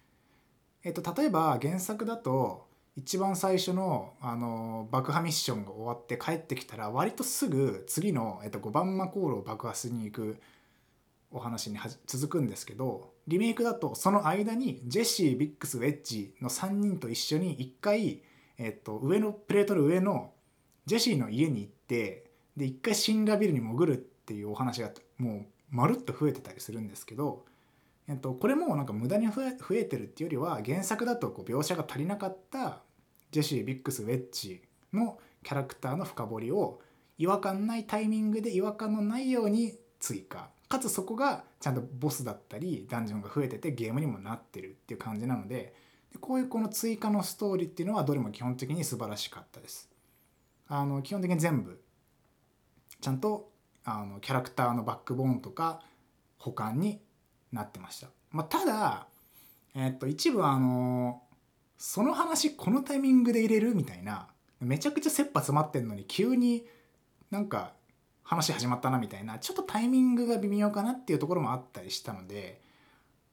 えっと、例えば原作だと一番最初のあの爆破ミッションが終わって帰ってきたら割とすぐ次の、えっと、5番マコールを爆破しに行くお話に続くんですけどリメイクだとその間にジェシービックスウェッジの3人と一緒に1回、えっと、上のプレートの上のジェシーの家に行ってで1回シンラビルに潜るっていうお話がもうまるっと増えてたりするんですけど、えっと、これもなんか無駄に増えてるっていうよりは原作だとこう描写が足りなかったジェシービックスウェッジのキャラクターの深掘りを違和感ないタイミングで違和感のないように追加かつそこがちゃんとボスだったりダンジョンが増えててゲームにもなってるっていう感じなのでこういうこの追加のストーリーっていうのはどれも基本的に素晴らしかったです。あの基本的に全部ちゃんとあのキャラクターのバックボーンとか保管になってました。まあ、ただ、えっと一部あのその話このタイミングで入れるみたいなめちゃくちゃ切羽詰まってんのに急になんか話始まったなみたいなちょっとタイミングが微妙かなっていうところもあったりしたので、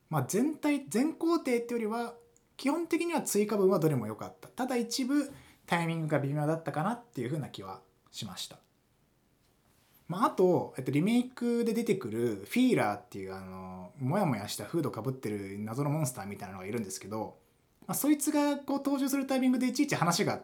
まあ、全体全工程っていうよりは基本的には追加分はどれも良かったただ一部タイミングが微妙だったかなっていうふうな気はしました。まあ、あと、えっと、リメイクで出てくるフィーラーっていうあのモヤモヤしたフードかぶってる謎のモンスターみたいなのがいるんですけど、まあ、そいつがこう登場するタイミングでいちいち話が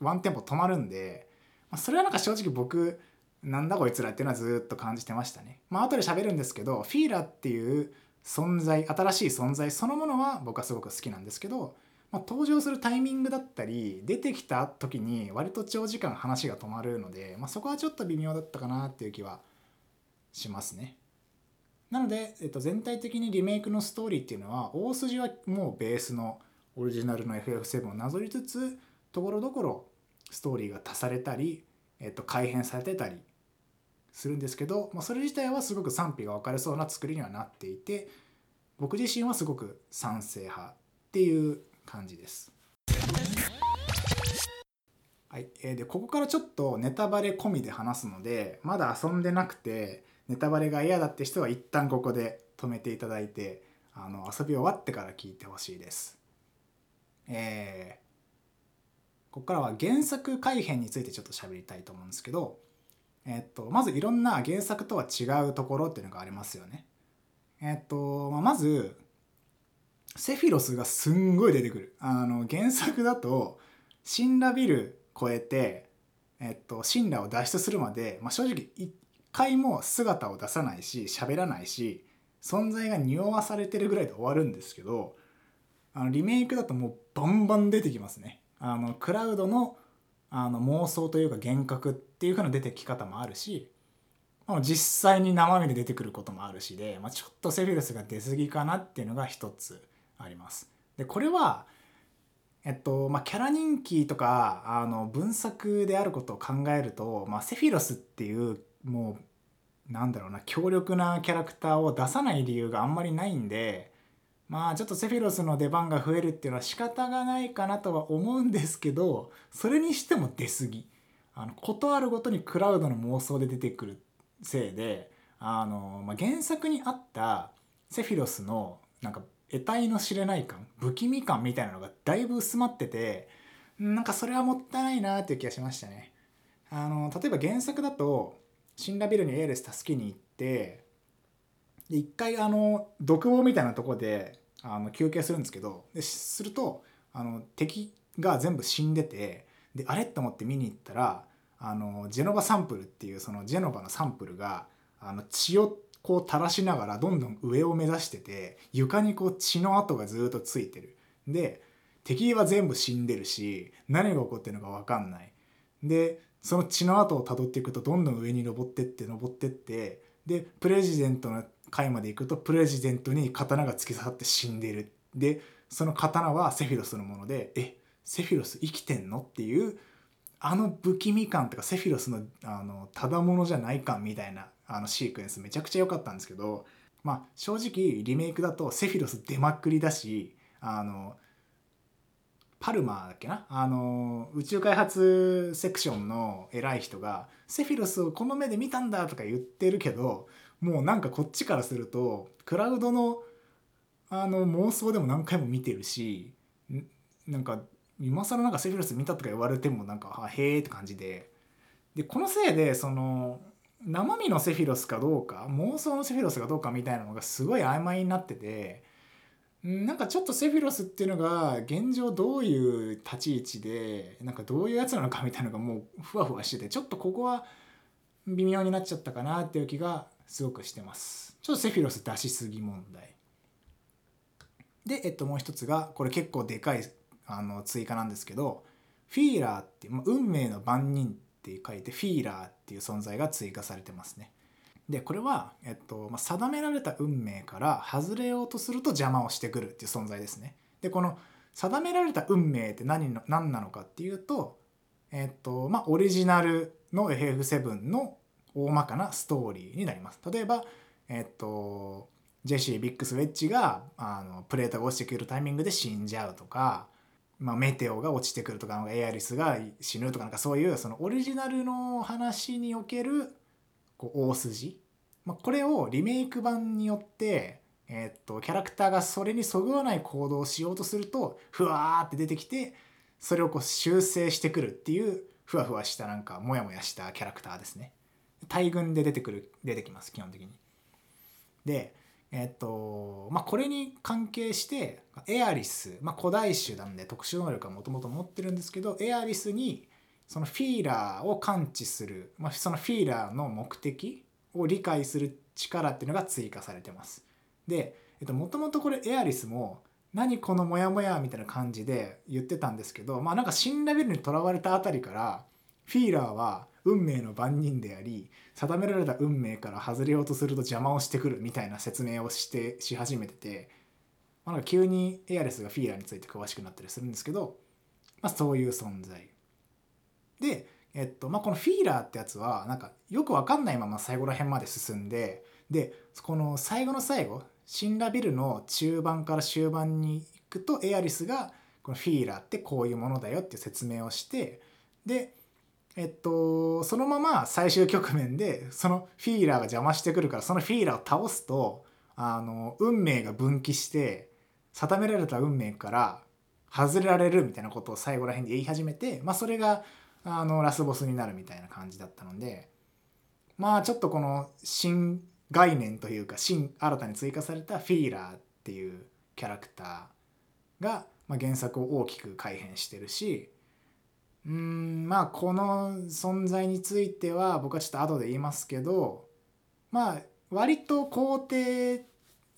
ワンテンポ止まるんで、まあ、それはなんか正直僕なんだこいつらっていうのはずっと感じてましたね。まあ後で喋るんですけどフィーラーっていう存在新しい存在そのものは僕はすごく好きなんですけど、まあ、登場するタイミングだったり出てきた時に割と長時間話が止まるので、まあ、そこはちょっと微妙だったかなっていう気はしますね。なので、えっと、全体的にリメイクのストーリーっていうのは大筋はもうベースのオリジナルの FF7 をなぞりつつところどころストーリーが足されたり、えっと、改変されてたりするんですけど、まあ、それ自体はすごく賛否が分かれそうな作りにはなっていて僕自身はすごく賛成派っていう感じです。はい、えー、でここからちょっとネタバレ込みで話すのでまだ遊んでなくてネタバレが嫌だって人は一旦ここで止めていただいてあの遊び終わってから聞いてほしいです。えー、ここからは原作改編についてちょっと喋りたいと思うんですけど、えっと、まずいろんな原作とは違うところっていうのがありますよね。えっとま、まずセフィロスがすんごい出てくる。あの原作だとシンラビル超えて、えっと、シンラを脱出するまで、まあ、正直一回も姿を出さないし喋らないし存在が匂わされてるぐらいで終わるんですけどあのリメイクだともうバンバン出てきますね。あのクラウドのあの妄想というか幻覚っていう風な出てき方もあるし実際に生身で出てくることもあるしで、まあ、ちょっとセフィロスが出過ぎかなっていうのが一つあります。でこれはえっとまあ、キャラ人気とかあの分作であることを考えると、まあ、セフィロスっていうもうなんだろうな強力なキャラクターを出さない理由があんまりないんでまあちょっとセフィロスの出番が増えるっていうのは仕方がないかなとは思うんですけどそれにしても出過ぎあの事あるごとにクラウドの妄想で出てくるせいであの、まあ、原作にあったセフィロスのなんか得体の知れない感不気味感みたいなのがだいぶ薄まっててなんかそれはもったいないなっていう気がしましたね。あの例えば原作だとシンラビルにエーレス助けに行ってで一回あの独房みたいなとこであの休憩するんですけどでするとあの敵が全部死んでてであれと思って見に行ったらあのジェノバサンプルっていうそのジェノバのサンプルがあの血をこう垂らしながらどんどん上を目指してて床にこう血の跡がずっとついてる。で敵は全部死んでるし何が起こってるのか分かんない。でその血の跡をたどっていくとどんどん上に登ってって登ってってでプレジデントの階まで行くとプレジデントに刀が突き刺さって死んでる。でその刀はセフィロスのものでえセフィロス生きてんの？っていうあの不気味感とかセフィロスのあのただものじゃない感みたいなあのシークエンスめちゃくちゃ良かったんですけど、まあ、正直リメイクだとセフィロス出まくりだしあのパルマーだっけな？あの宇宙開発セクションの偉い人がセフィロスをこの目で見たんだとか言ってるけどもうなんかこっちからするとクラウドのあの妄想でも何回も見てるしなんか今更なんかセフィロス見たとか言われてもなんかへえって感じで。でこのせいでその生身のセフィロスかどうか妄想のセフィロスかどうかみたいなのがすごい曖昧になっててなんかちょっとセフィロスっていうのが現状どういう立ち位置でなんかどういうやつなのかみたいなのがもうふわふわしててちょっとここは微妙になっちゃったかなっていう気がすごくしてます。ちょっとセフィロス出しすぎ問題。でえっともう一つがこれ結構でかいあの追加なんですけどフィーラーって、運命の番人って書いてフィーラーってていう存在が追加されてますね。でこれは、えっとまあ、定められた運命から外れようとすると邪魔をしてくるっていう存在ですね。でこの定められた運命って何の何なのかっていうと、えっとまあ、オリジナルの FF7 の大まかなストーリーになります。例えば、えっと、ジェシー・ビックス・ウェッジがあのプレートが落ちてくるタイミングで死んじゃうとかまあ、メテオが落ちてくるとかエアリスが死ぬとかなんかそういうそのオリジナルの話におけるこう大筋、まあ、これをリメイク版によって、え、っとキャラクターがそれにそぐわない行動をしようとするとふわーって出てきてそれをこう修正してくるっていうふわふわしたなんかモヤモヤしたキャラクターですね。大群で出てくる出てきます基本的に。でえっとまあ、これに関係してエアリス、まあ、古代種なんで特殊能力はもともと持ってるんですけどエアリスにそのフィーラーを感知する、まあ、そのフィーラーの目的を理解する力っていうのが追加されてます。で、えっと、もともとこれエアリスも何このモヤモヤみたいな感じで言ってたんですけどまあなんか新ラベルにとらわれたあたりからフィーラーは運命の番人であり定められた運命から外れようとすると邪魔をしてくるみたいな説明をしてし始めてて、まあ、なんか急にエアレスがフィーラーについて詳しくなったりするんですけど、まあ、そういう存在。で、えっとまあ、このフィーラーってやつはなんかよく分かんないまま最後ら辺まで進んででこの最後の最後新ラベルの中盤から終盤に行くとエアリスがこのフィーラーってこういうものだよっていう説明をしてでえっとそのまま最終局面でそのフィーラーが邪魔してくるからそのフィーラーを倒すとあの運命が分岐して定められた運命から外れられるみたいなことを最後ら辺で言い始めて、まあ、それがあのラスボスになるみたいな感じだったのでまあちょっとこの新概念というか新新たに追加されたフィーラーっていうキャラクターが、まあ、原作を大きく改変してるしうんまあこの存在については僕はちょっと後で言いますけどまあ割と肯定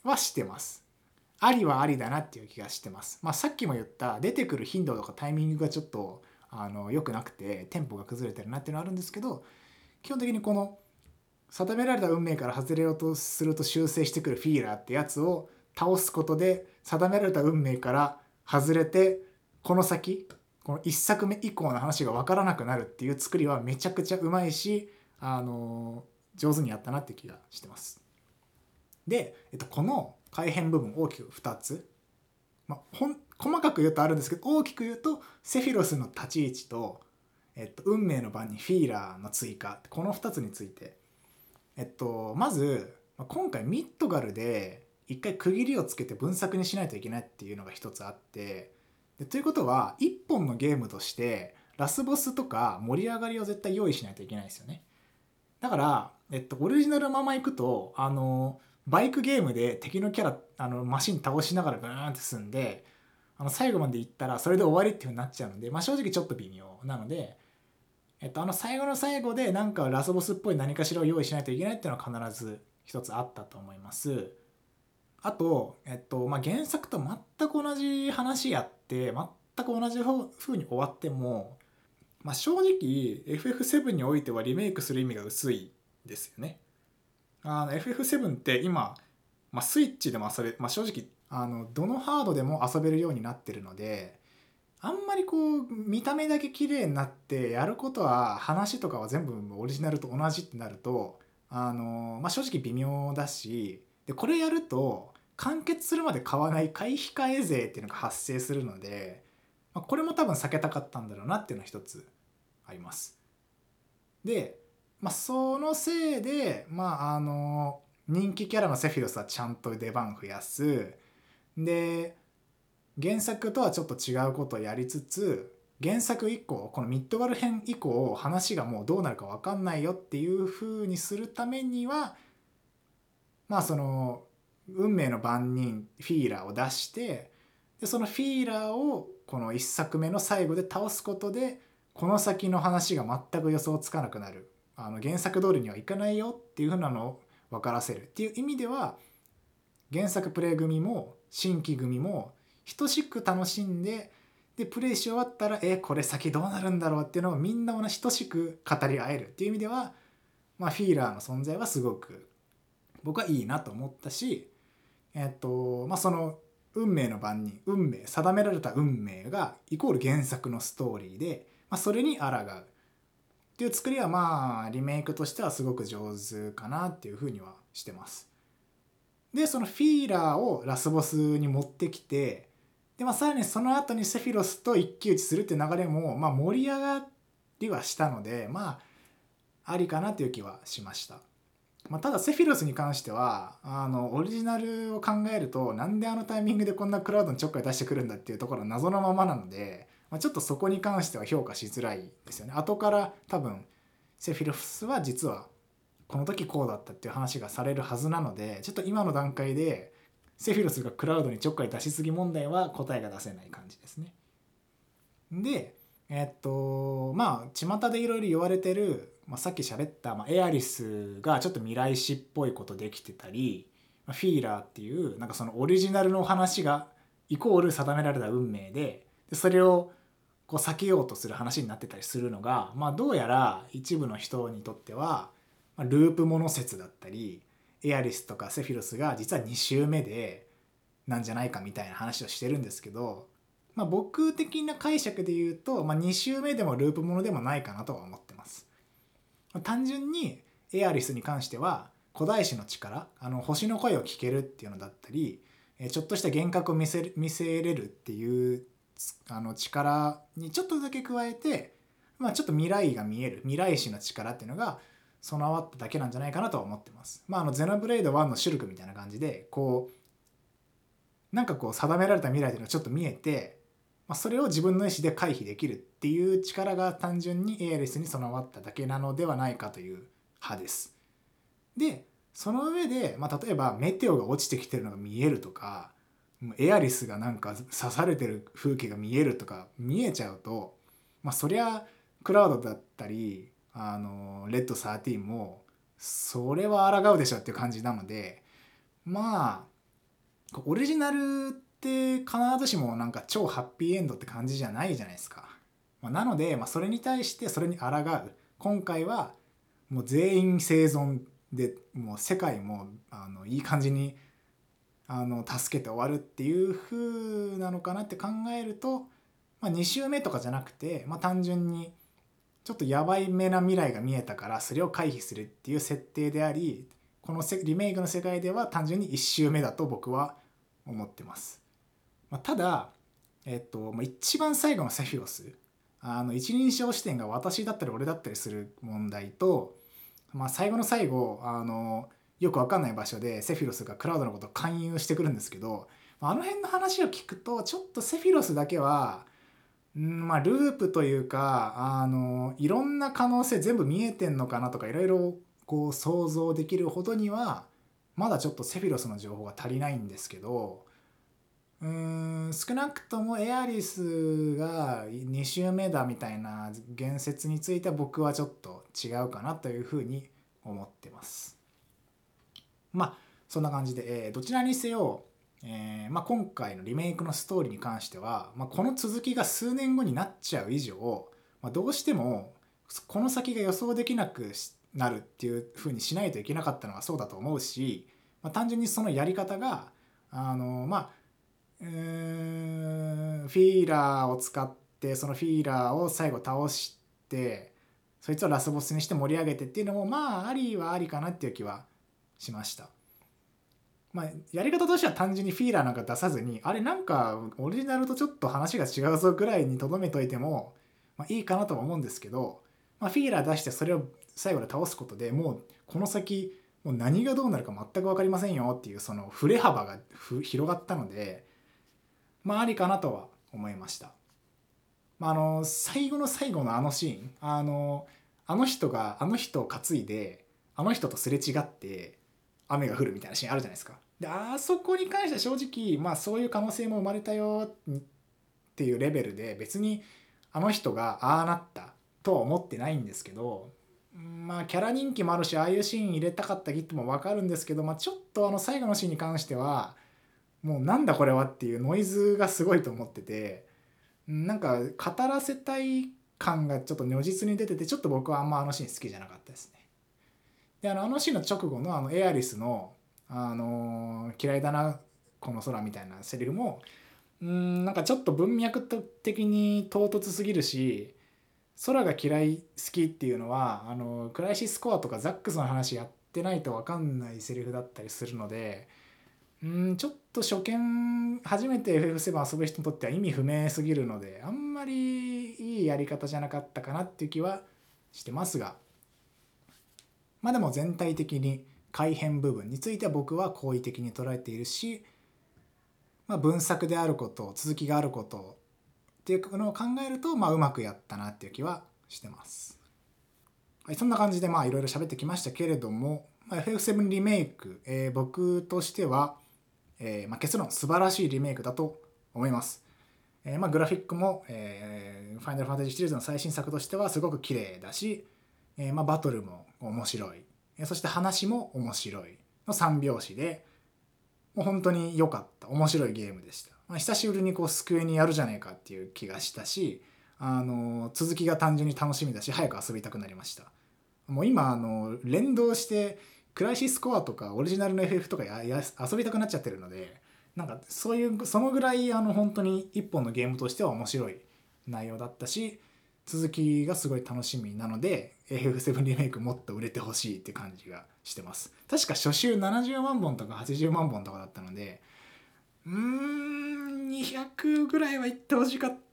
はしてます。ありはありだなっていう気がしてます。まあさっきも言った出てくる頻度とかタイミングがちょっとあの良くなくてテンポが崩れてるなっていうのはあるんですけど基本的にこの定められた運命から外れようとすると修正してくるフィーラーってやつを倒すことで定められた運命から外れてこの先この1作目以降の話が分からなくなるっていう作りはめちゃくちゃうまいしあの上手にやったなって気がしてます。で、えっと、この改変部分大きく2つ、まあ、ほん細かく言うとあるんですけど大きく言うとセフィロスの立ち位置と、えっと、運命の番にフィーラーの追加。この2つについて、えっと、まず今回ミッドガルで一回区切りをつけて分作にしないといけないっていうのが一つあってということは1本のゲームとしてラスボスとか盛り上がりを絶対用意しないといけないですよね。だから、えっと、オリジナルまま行くとあのバイクゲームで敵のキャラあのマシン倒しながらブーンって進んであの最後まで行ったらそれで終わりっていうふうになっちゃうので、まあ、正直ちょっと微妙なので、えっと、あの最後の最後でなんかラスボスっぽい何かしらを用意しないといけないっていうのは必ず一つあったと思います。あと、えっとまあ、原作と全く同じ話やって全く同じ風に終わっても、まあ、正直 FF7 においてはリメイクする意味が薄いですよね。FF7 って今、まあ、スイッチでも遊べ、まあ、正直あのどのハードでも遊べるようになってるのであんまりこう見た目だけ綺麗になってやることは話とかは全部オリジナルと同じってなるとあの、まあ、正直微妙だしでこれやると完結するまで買わない買い控え税っていうのが発生するので、まあ、これも多分避けたかったんだろうなっていうのは一つあります。で、まあ、そのせいで、まあ、あの人気キャラのセフィロスはちゃんと出番増やすで原作とはちょっと違うことをやりつつ原作以降このミッドガル編以降話がもうどうなるか分かんないよっていう風にするためにはまあその運命の番人フィーラーを出してでそのフィーラーをこの1作目の最後で倒すことでこの先の話が全く予想つかなくなる。あの原作通りにはいかないよっていうふうなのを分からせる。っていう意味では原作プレイ組も新規組も等しく楽しんででプレイし終わったらえこれ先どうなるんだろう？っていうのをみんな同じ等しく語り合える。っていう意味では、まあ、フィーラーの存在はすごく僕はいいなと思ったしえっとまあその運命の番人運命定められた運命がイコール原作のストーリーで、まあ、それに抗うっていう作りはまあリメイクとしてはすごく上手かなっていうふうにはしてます。でそのフィーラーをラスボスに持ってきてで、まあ、さらにその後にセフィロスと一騎打ちするっていう流れも、まあ、盛り上がりはしたのでまあありかなという気はしました。まあ、ただセフィロスに関してはあのオリジナルを考えるとなんであのタイミングでこんなクラウドにちょっかい出してくるんだっていうところは謎のままなので、まあ、ちょっとそこに関しては評価しづらいですよね。後から多分セフィロスは実はこの時こうだったっていう話がされるはずなのでちょっと今の段階でセフィロスがクラウドにちょっかい出しすぎ問題は答えが出せない感じですね。でえっとまあ巷でいろいろ言われてる、まあ、さっき喋った、まあ、エアリスがちょっと未来史っぽいことできてたり、まあ、フィーラーっていうなんかそのオリジナルの話がイコール定められた運命ででそれをこう避けようとする話になってたりするのが、まあ、どうやら一部の人にとっては、まあ、ループモノ説だったりエアリスとかセフィロスが実は2周目でなんじゃないかみたいな話をしてるんですけどまあ、僕的な解釈で言うと、まあ、2周目でもループものでもないかなとは思ってます。単純にエアリスに関しては古代史の力あの星の声を聞けるっていうのだったりちょっとした幻覚を見せ見せれるっていうあの力にちょっとだけ加えて、まあ、ちょっと未来が見える未来史の力っていうのが備わっただけなんじゃないかなとは思ってます。まあ、あのゼノブレイド1のシルクみたいな感じでこうなんかこう定められた未来っていうのがちょっと見えてまあ、それを自分の意思で回避できるっていう力が単純にエアレスに備わっただけなのではないかという派です。でその上で、まあ、例えばメテオが落ちてきてるのが見えるとかエアリスがなんか刺されてる風景が見えるとか見えちゃうと、まあ、そりゃクラウドだったりあのレッド13もそれは抗うでしょっていう感じなのでまあオリジナルって必ずしもなんか超ハッピーエンドって感じじゃないじゃないですか。まあ、なので、まあ、それに対してそれに抗う今回はもう全員生存でもう世界もあのいい感じにあの助けて終わるっていう風なのかなって考えると、まあ、2周目とかじゃなくて、まあ、単純にちょっとやばいめな未来が見えたからそれを回避するっていう設定でありこのリメイクの世界では単純に1周目だと僕は思ってます。まあ、ただ、えっとまあ、一番最後のセフィロスあの一人称視点が私だったり俺だったりする問題と、まあ、最後の最後あのよく分かんない場所でセフィロスがクラウドのことを勧誘してくるんですけどあの辺の話を聞くとちょっとセフィロスだけはんまあループというかあのいろんな可能性全部見えてんのかなとかいろいろこう想像できるほどにはまだちょっとセフィロスの情報が足りないんですけどうん少なくともエアリスが2周目だみたいな言説については僕はちょっと違うかなというふうに思ってます。まあそんな感じで、えー、どちらにせよ、えーまあ、今回のリメイクのストーリーに関しては、まあ、この続きが数年後になっちゃう以上、まあ、どうしてもこの先が予想できなくなるっていうふうにしないといけなかったのはそうだと思うし、まあ、単純にそのやり方があのまあフィーラーを使ってそのフィーラーを最後倒してそいつをラスボスにして盛り上げてっていうのもまあありはありかなっていう気はしました。まあ、やり方としては単純にフィーラーなんか出さずにあれなんかオリジナルとちょっと話が違うぞぐらいにとどめといても、まあ、いいかなとは思うんですけど、まあ、フィーラー出してそれを最後で倒すことでもうこの先もう何がどうなるか全く分かりませんよっていうその振れ幅が広がったのでまあありかなとは思いました。まあ、あの最後の最後のあのシーンあのあの人があの人を担いであの人とすれ違って雨が降るみたいなシーンあるじゃないですか。であそこに関しては正直まあそういう可能性も生まれたよっていうレベルで別にあの人がああなったとは思ってないんですけどまあキャラ人気もあるしああいうシーン入れたかったギットも分かるんですけど、まあ、ちょっとあの最後のシーンに関してはもうなんだこれはっていうノイズがすごいと思っててなんか語らせたい感がちょっと如実に出ててちょっと僕はあんまあのシーン好きじゃなかったですね。であのあのシーンの直後のあのエアリスの「あの嫌いだなこの空」みたいなセリフもうんなんかちょっと文脈的に唐突すぎるし空が嫌い好きっていうのはあのクライシスコアとかザックスの話やってないと分かんないセリフだったりするのでうんちょっと初見初めて FF7 遊ぶ人にとっては意味不明すぎるのであんまりいいやり方じゃなかったかなっていう気はしてますがまあでも全体的に改変部分については僕は好意的に捉えているし、まあ、分作であること続きがあることっていうのを考えると、まあ、うまくやったなっていう気はしてます。はい、そんな感じでまあいろいろ喋ってきましたけれども、まあ、FF7 リメイク、えー、僕としてはえー、まあ、結論素晴らしいリメイクだと思います。えー、まあグラフィックも、えー、ファイナルファンタジーシリーズの最新作としてはすごく綺麗だし、えー、まあバトルも面白い、え、そして話も面白い。の3拍子でもう本当に良かった。面白いゲームでした、まあ、久しぶりにこう机にやるじゃねえかっていう気がしたしあの続きが単純に楽しみだし早く遊びたくなりました。もう今あの連動してクライシスコアとかオリジナルの FF とかや遊びたくなっちゃってるのでなんかそういうそのぐらいあの本当に一本のゲームとしては面白い内容だったし続きがすごい楽しみなので FF7 リメイクもっと売れてほしいって感じがしてます。確か初週70万本とか80万本とかだったのでうーん200ぐらいはいってほしかった。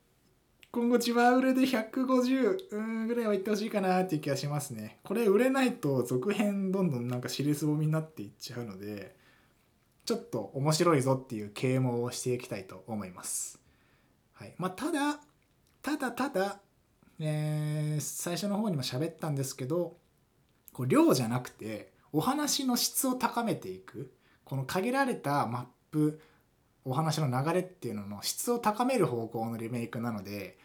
今後自腹売れで150ぐらいはいってほしいかなっていう気がしますね。これ売れないと続編どんどんなんか尻すぼみになっていっちゃうのでちょっと面白いぞっていう啓蒙をしていきたいと思います。はい。まあただただただえー、最初の方にも喋ったんですけどこう量じゃなくてお話の質を高めていくこの限られたマップお話の流れっていうのの質を高める方向のリメイクなので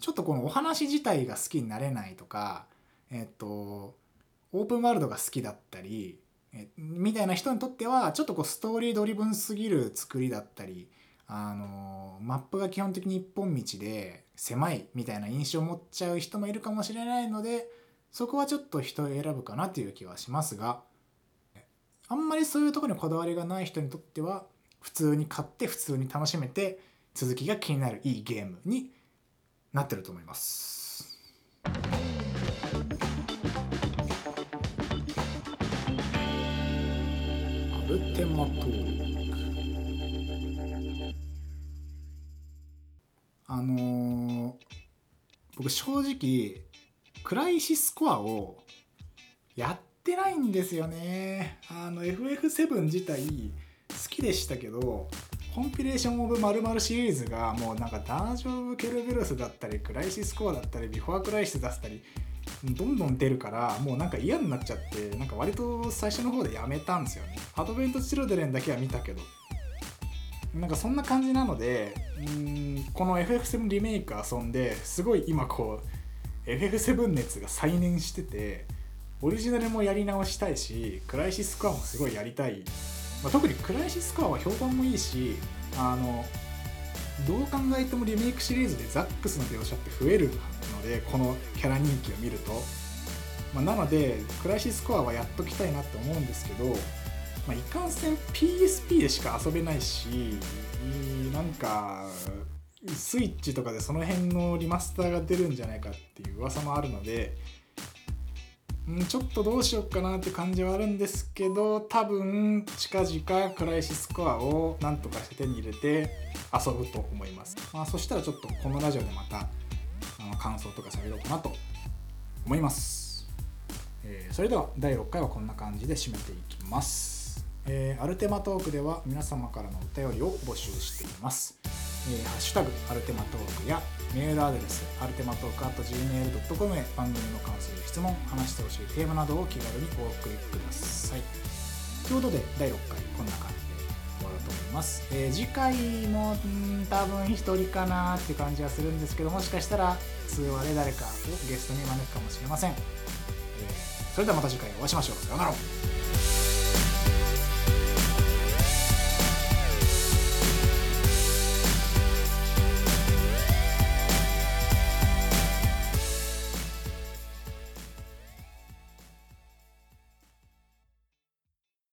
ちょっとこのお話自体が好きになれないとかえっとオープンワールドが好きだったりえみたいな人にとってはちょっとこうストーリードリブンすぎる作りだったりあのマップが基本的に一本道で狭いみたいな印象を持っちゃう人もいるかもしれないのでそこはちょっと人を選ぶかなという気はしますがあんまりそういうとこにこだわりがない人にとっては普通に買って普通に楽しめて続きが気になるいいゲームになってると思います。テマトーあのー、僕正直クライシスコアをやってないんですよねあの FF7 自体好きでしたけどコンピレーション・オブ・まるシリーズがもうなんかダージュ・オブ・ケルベロスだったりクライシスコアだったりビフォークライシスだったりどんどん出るからもうなんか嫌になっちゃってなんか割と最初の方でやめたんですよね。アドベント・チルドレンだけは見たけど。なんかそんな感じなのでうんこの FF7 リメイク遊んですごい今こう FF7 熱が再燃しててオリジナルもやり直したいしクライシスコアもすごいやりたい、まあ、特にクライシスコアは評判もいいしあのどう考えてもリメイクシリーズでザックスの描写って増えるのでこのキャラ人気を見ると、まあ、なのでクライシスコアはやっときたいなって思うんですけどまあ、いかんせん PSP でしか遊べないしなんかスイッチとかでその辺のリマスターが出るんじゃないかっていう噂もあるのでんちょっとどうしようかなって感じはあるんですけど多分近々クライシスコアをなんとかして手に入れて遊ぶと思います、まあ、そしたらちょっとこのラジオでまたあの感想とか喋ろうかなと思います、えー、それでは第6回はこんな感じで締めていきます。えー、アルテマトークでは皆様からのお便りを募集しています。えー、ハッシュタグアルテマトークやメールアドレスアルテマトーク at gmail.com へ番組の関する質問、話してほしいテーマなどを気軽にお送りください。ということで第6回こんな感じで終わろうと思います。えー、次回もん多分1人かなって感じはするんですけどもしかしたら通話で誰かをゲストに招くかもしれません。えー、それではまた次回お会いしましょう。さようなら。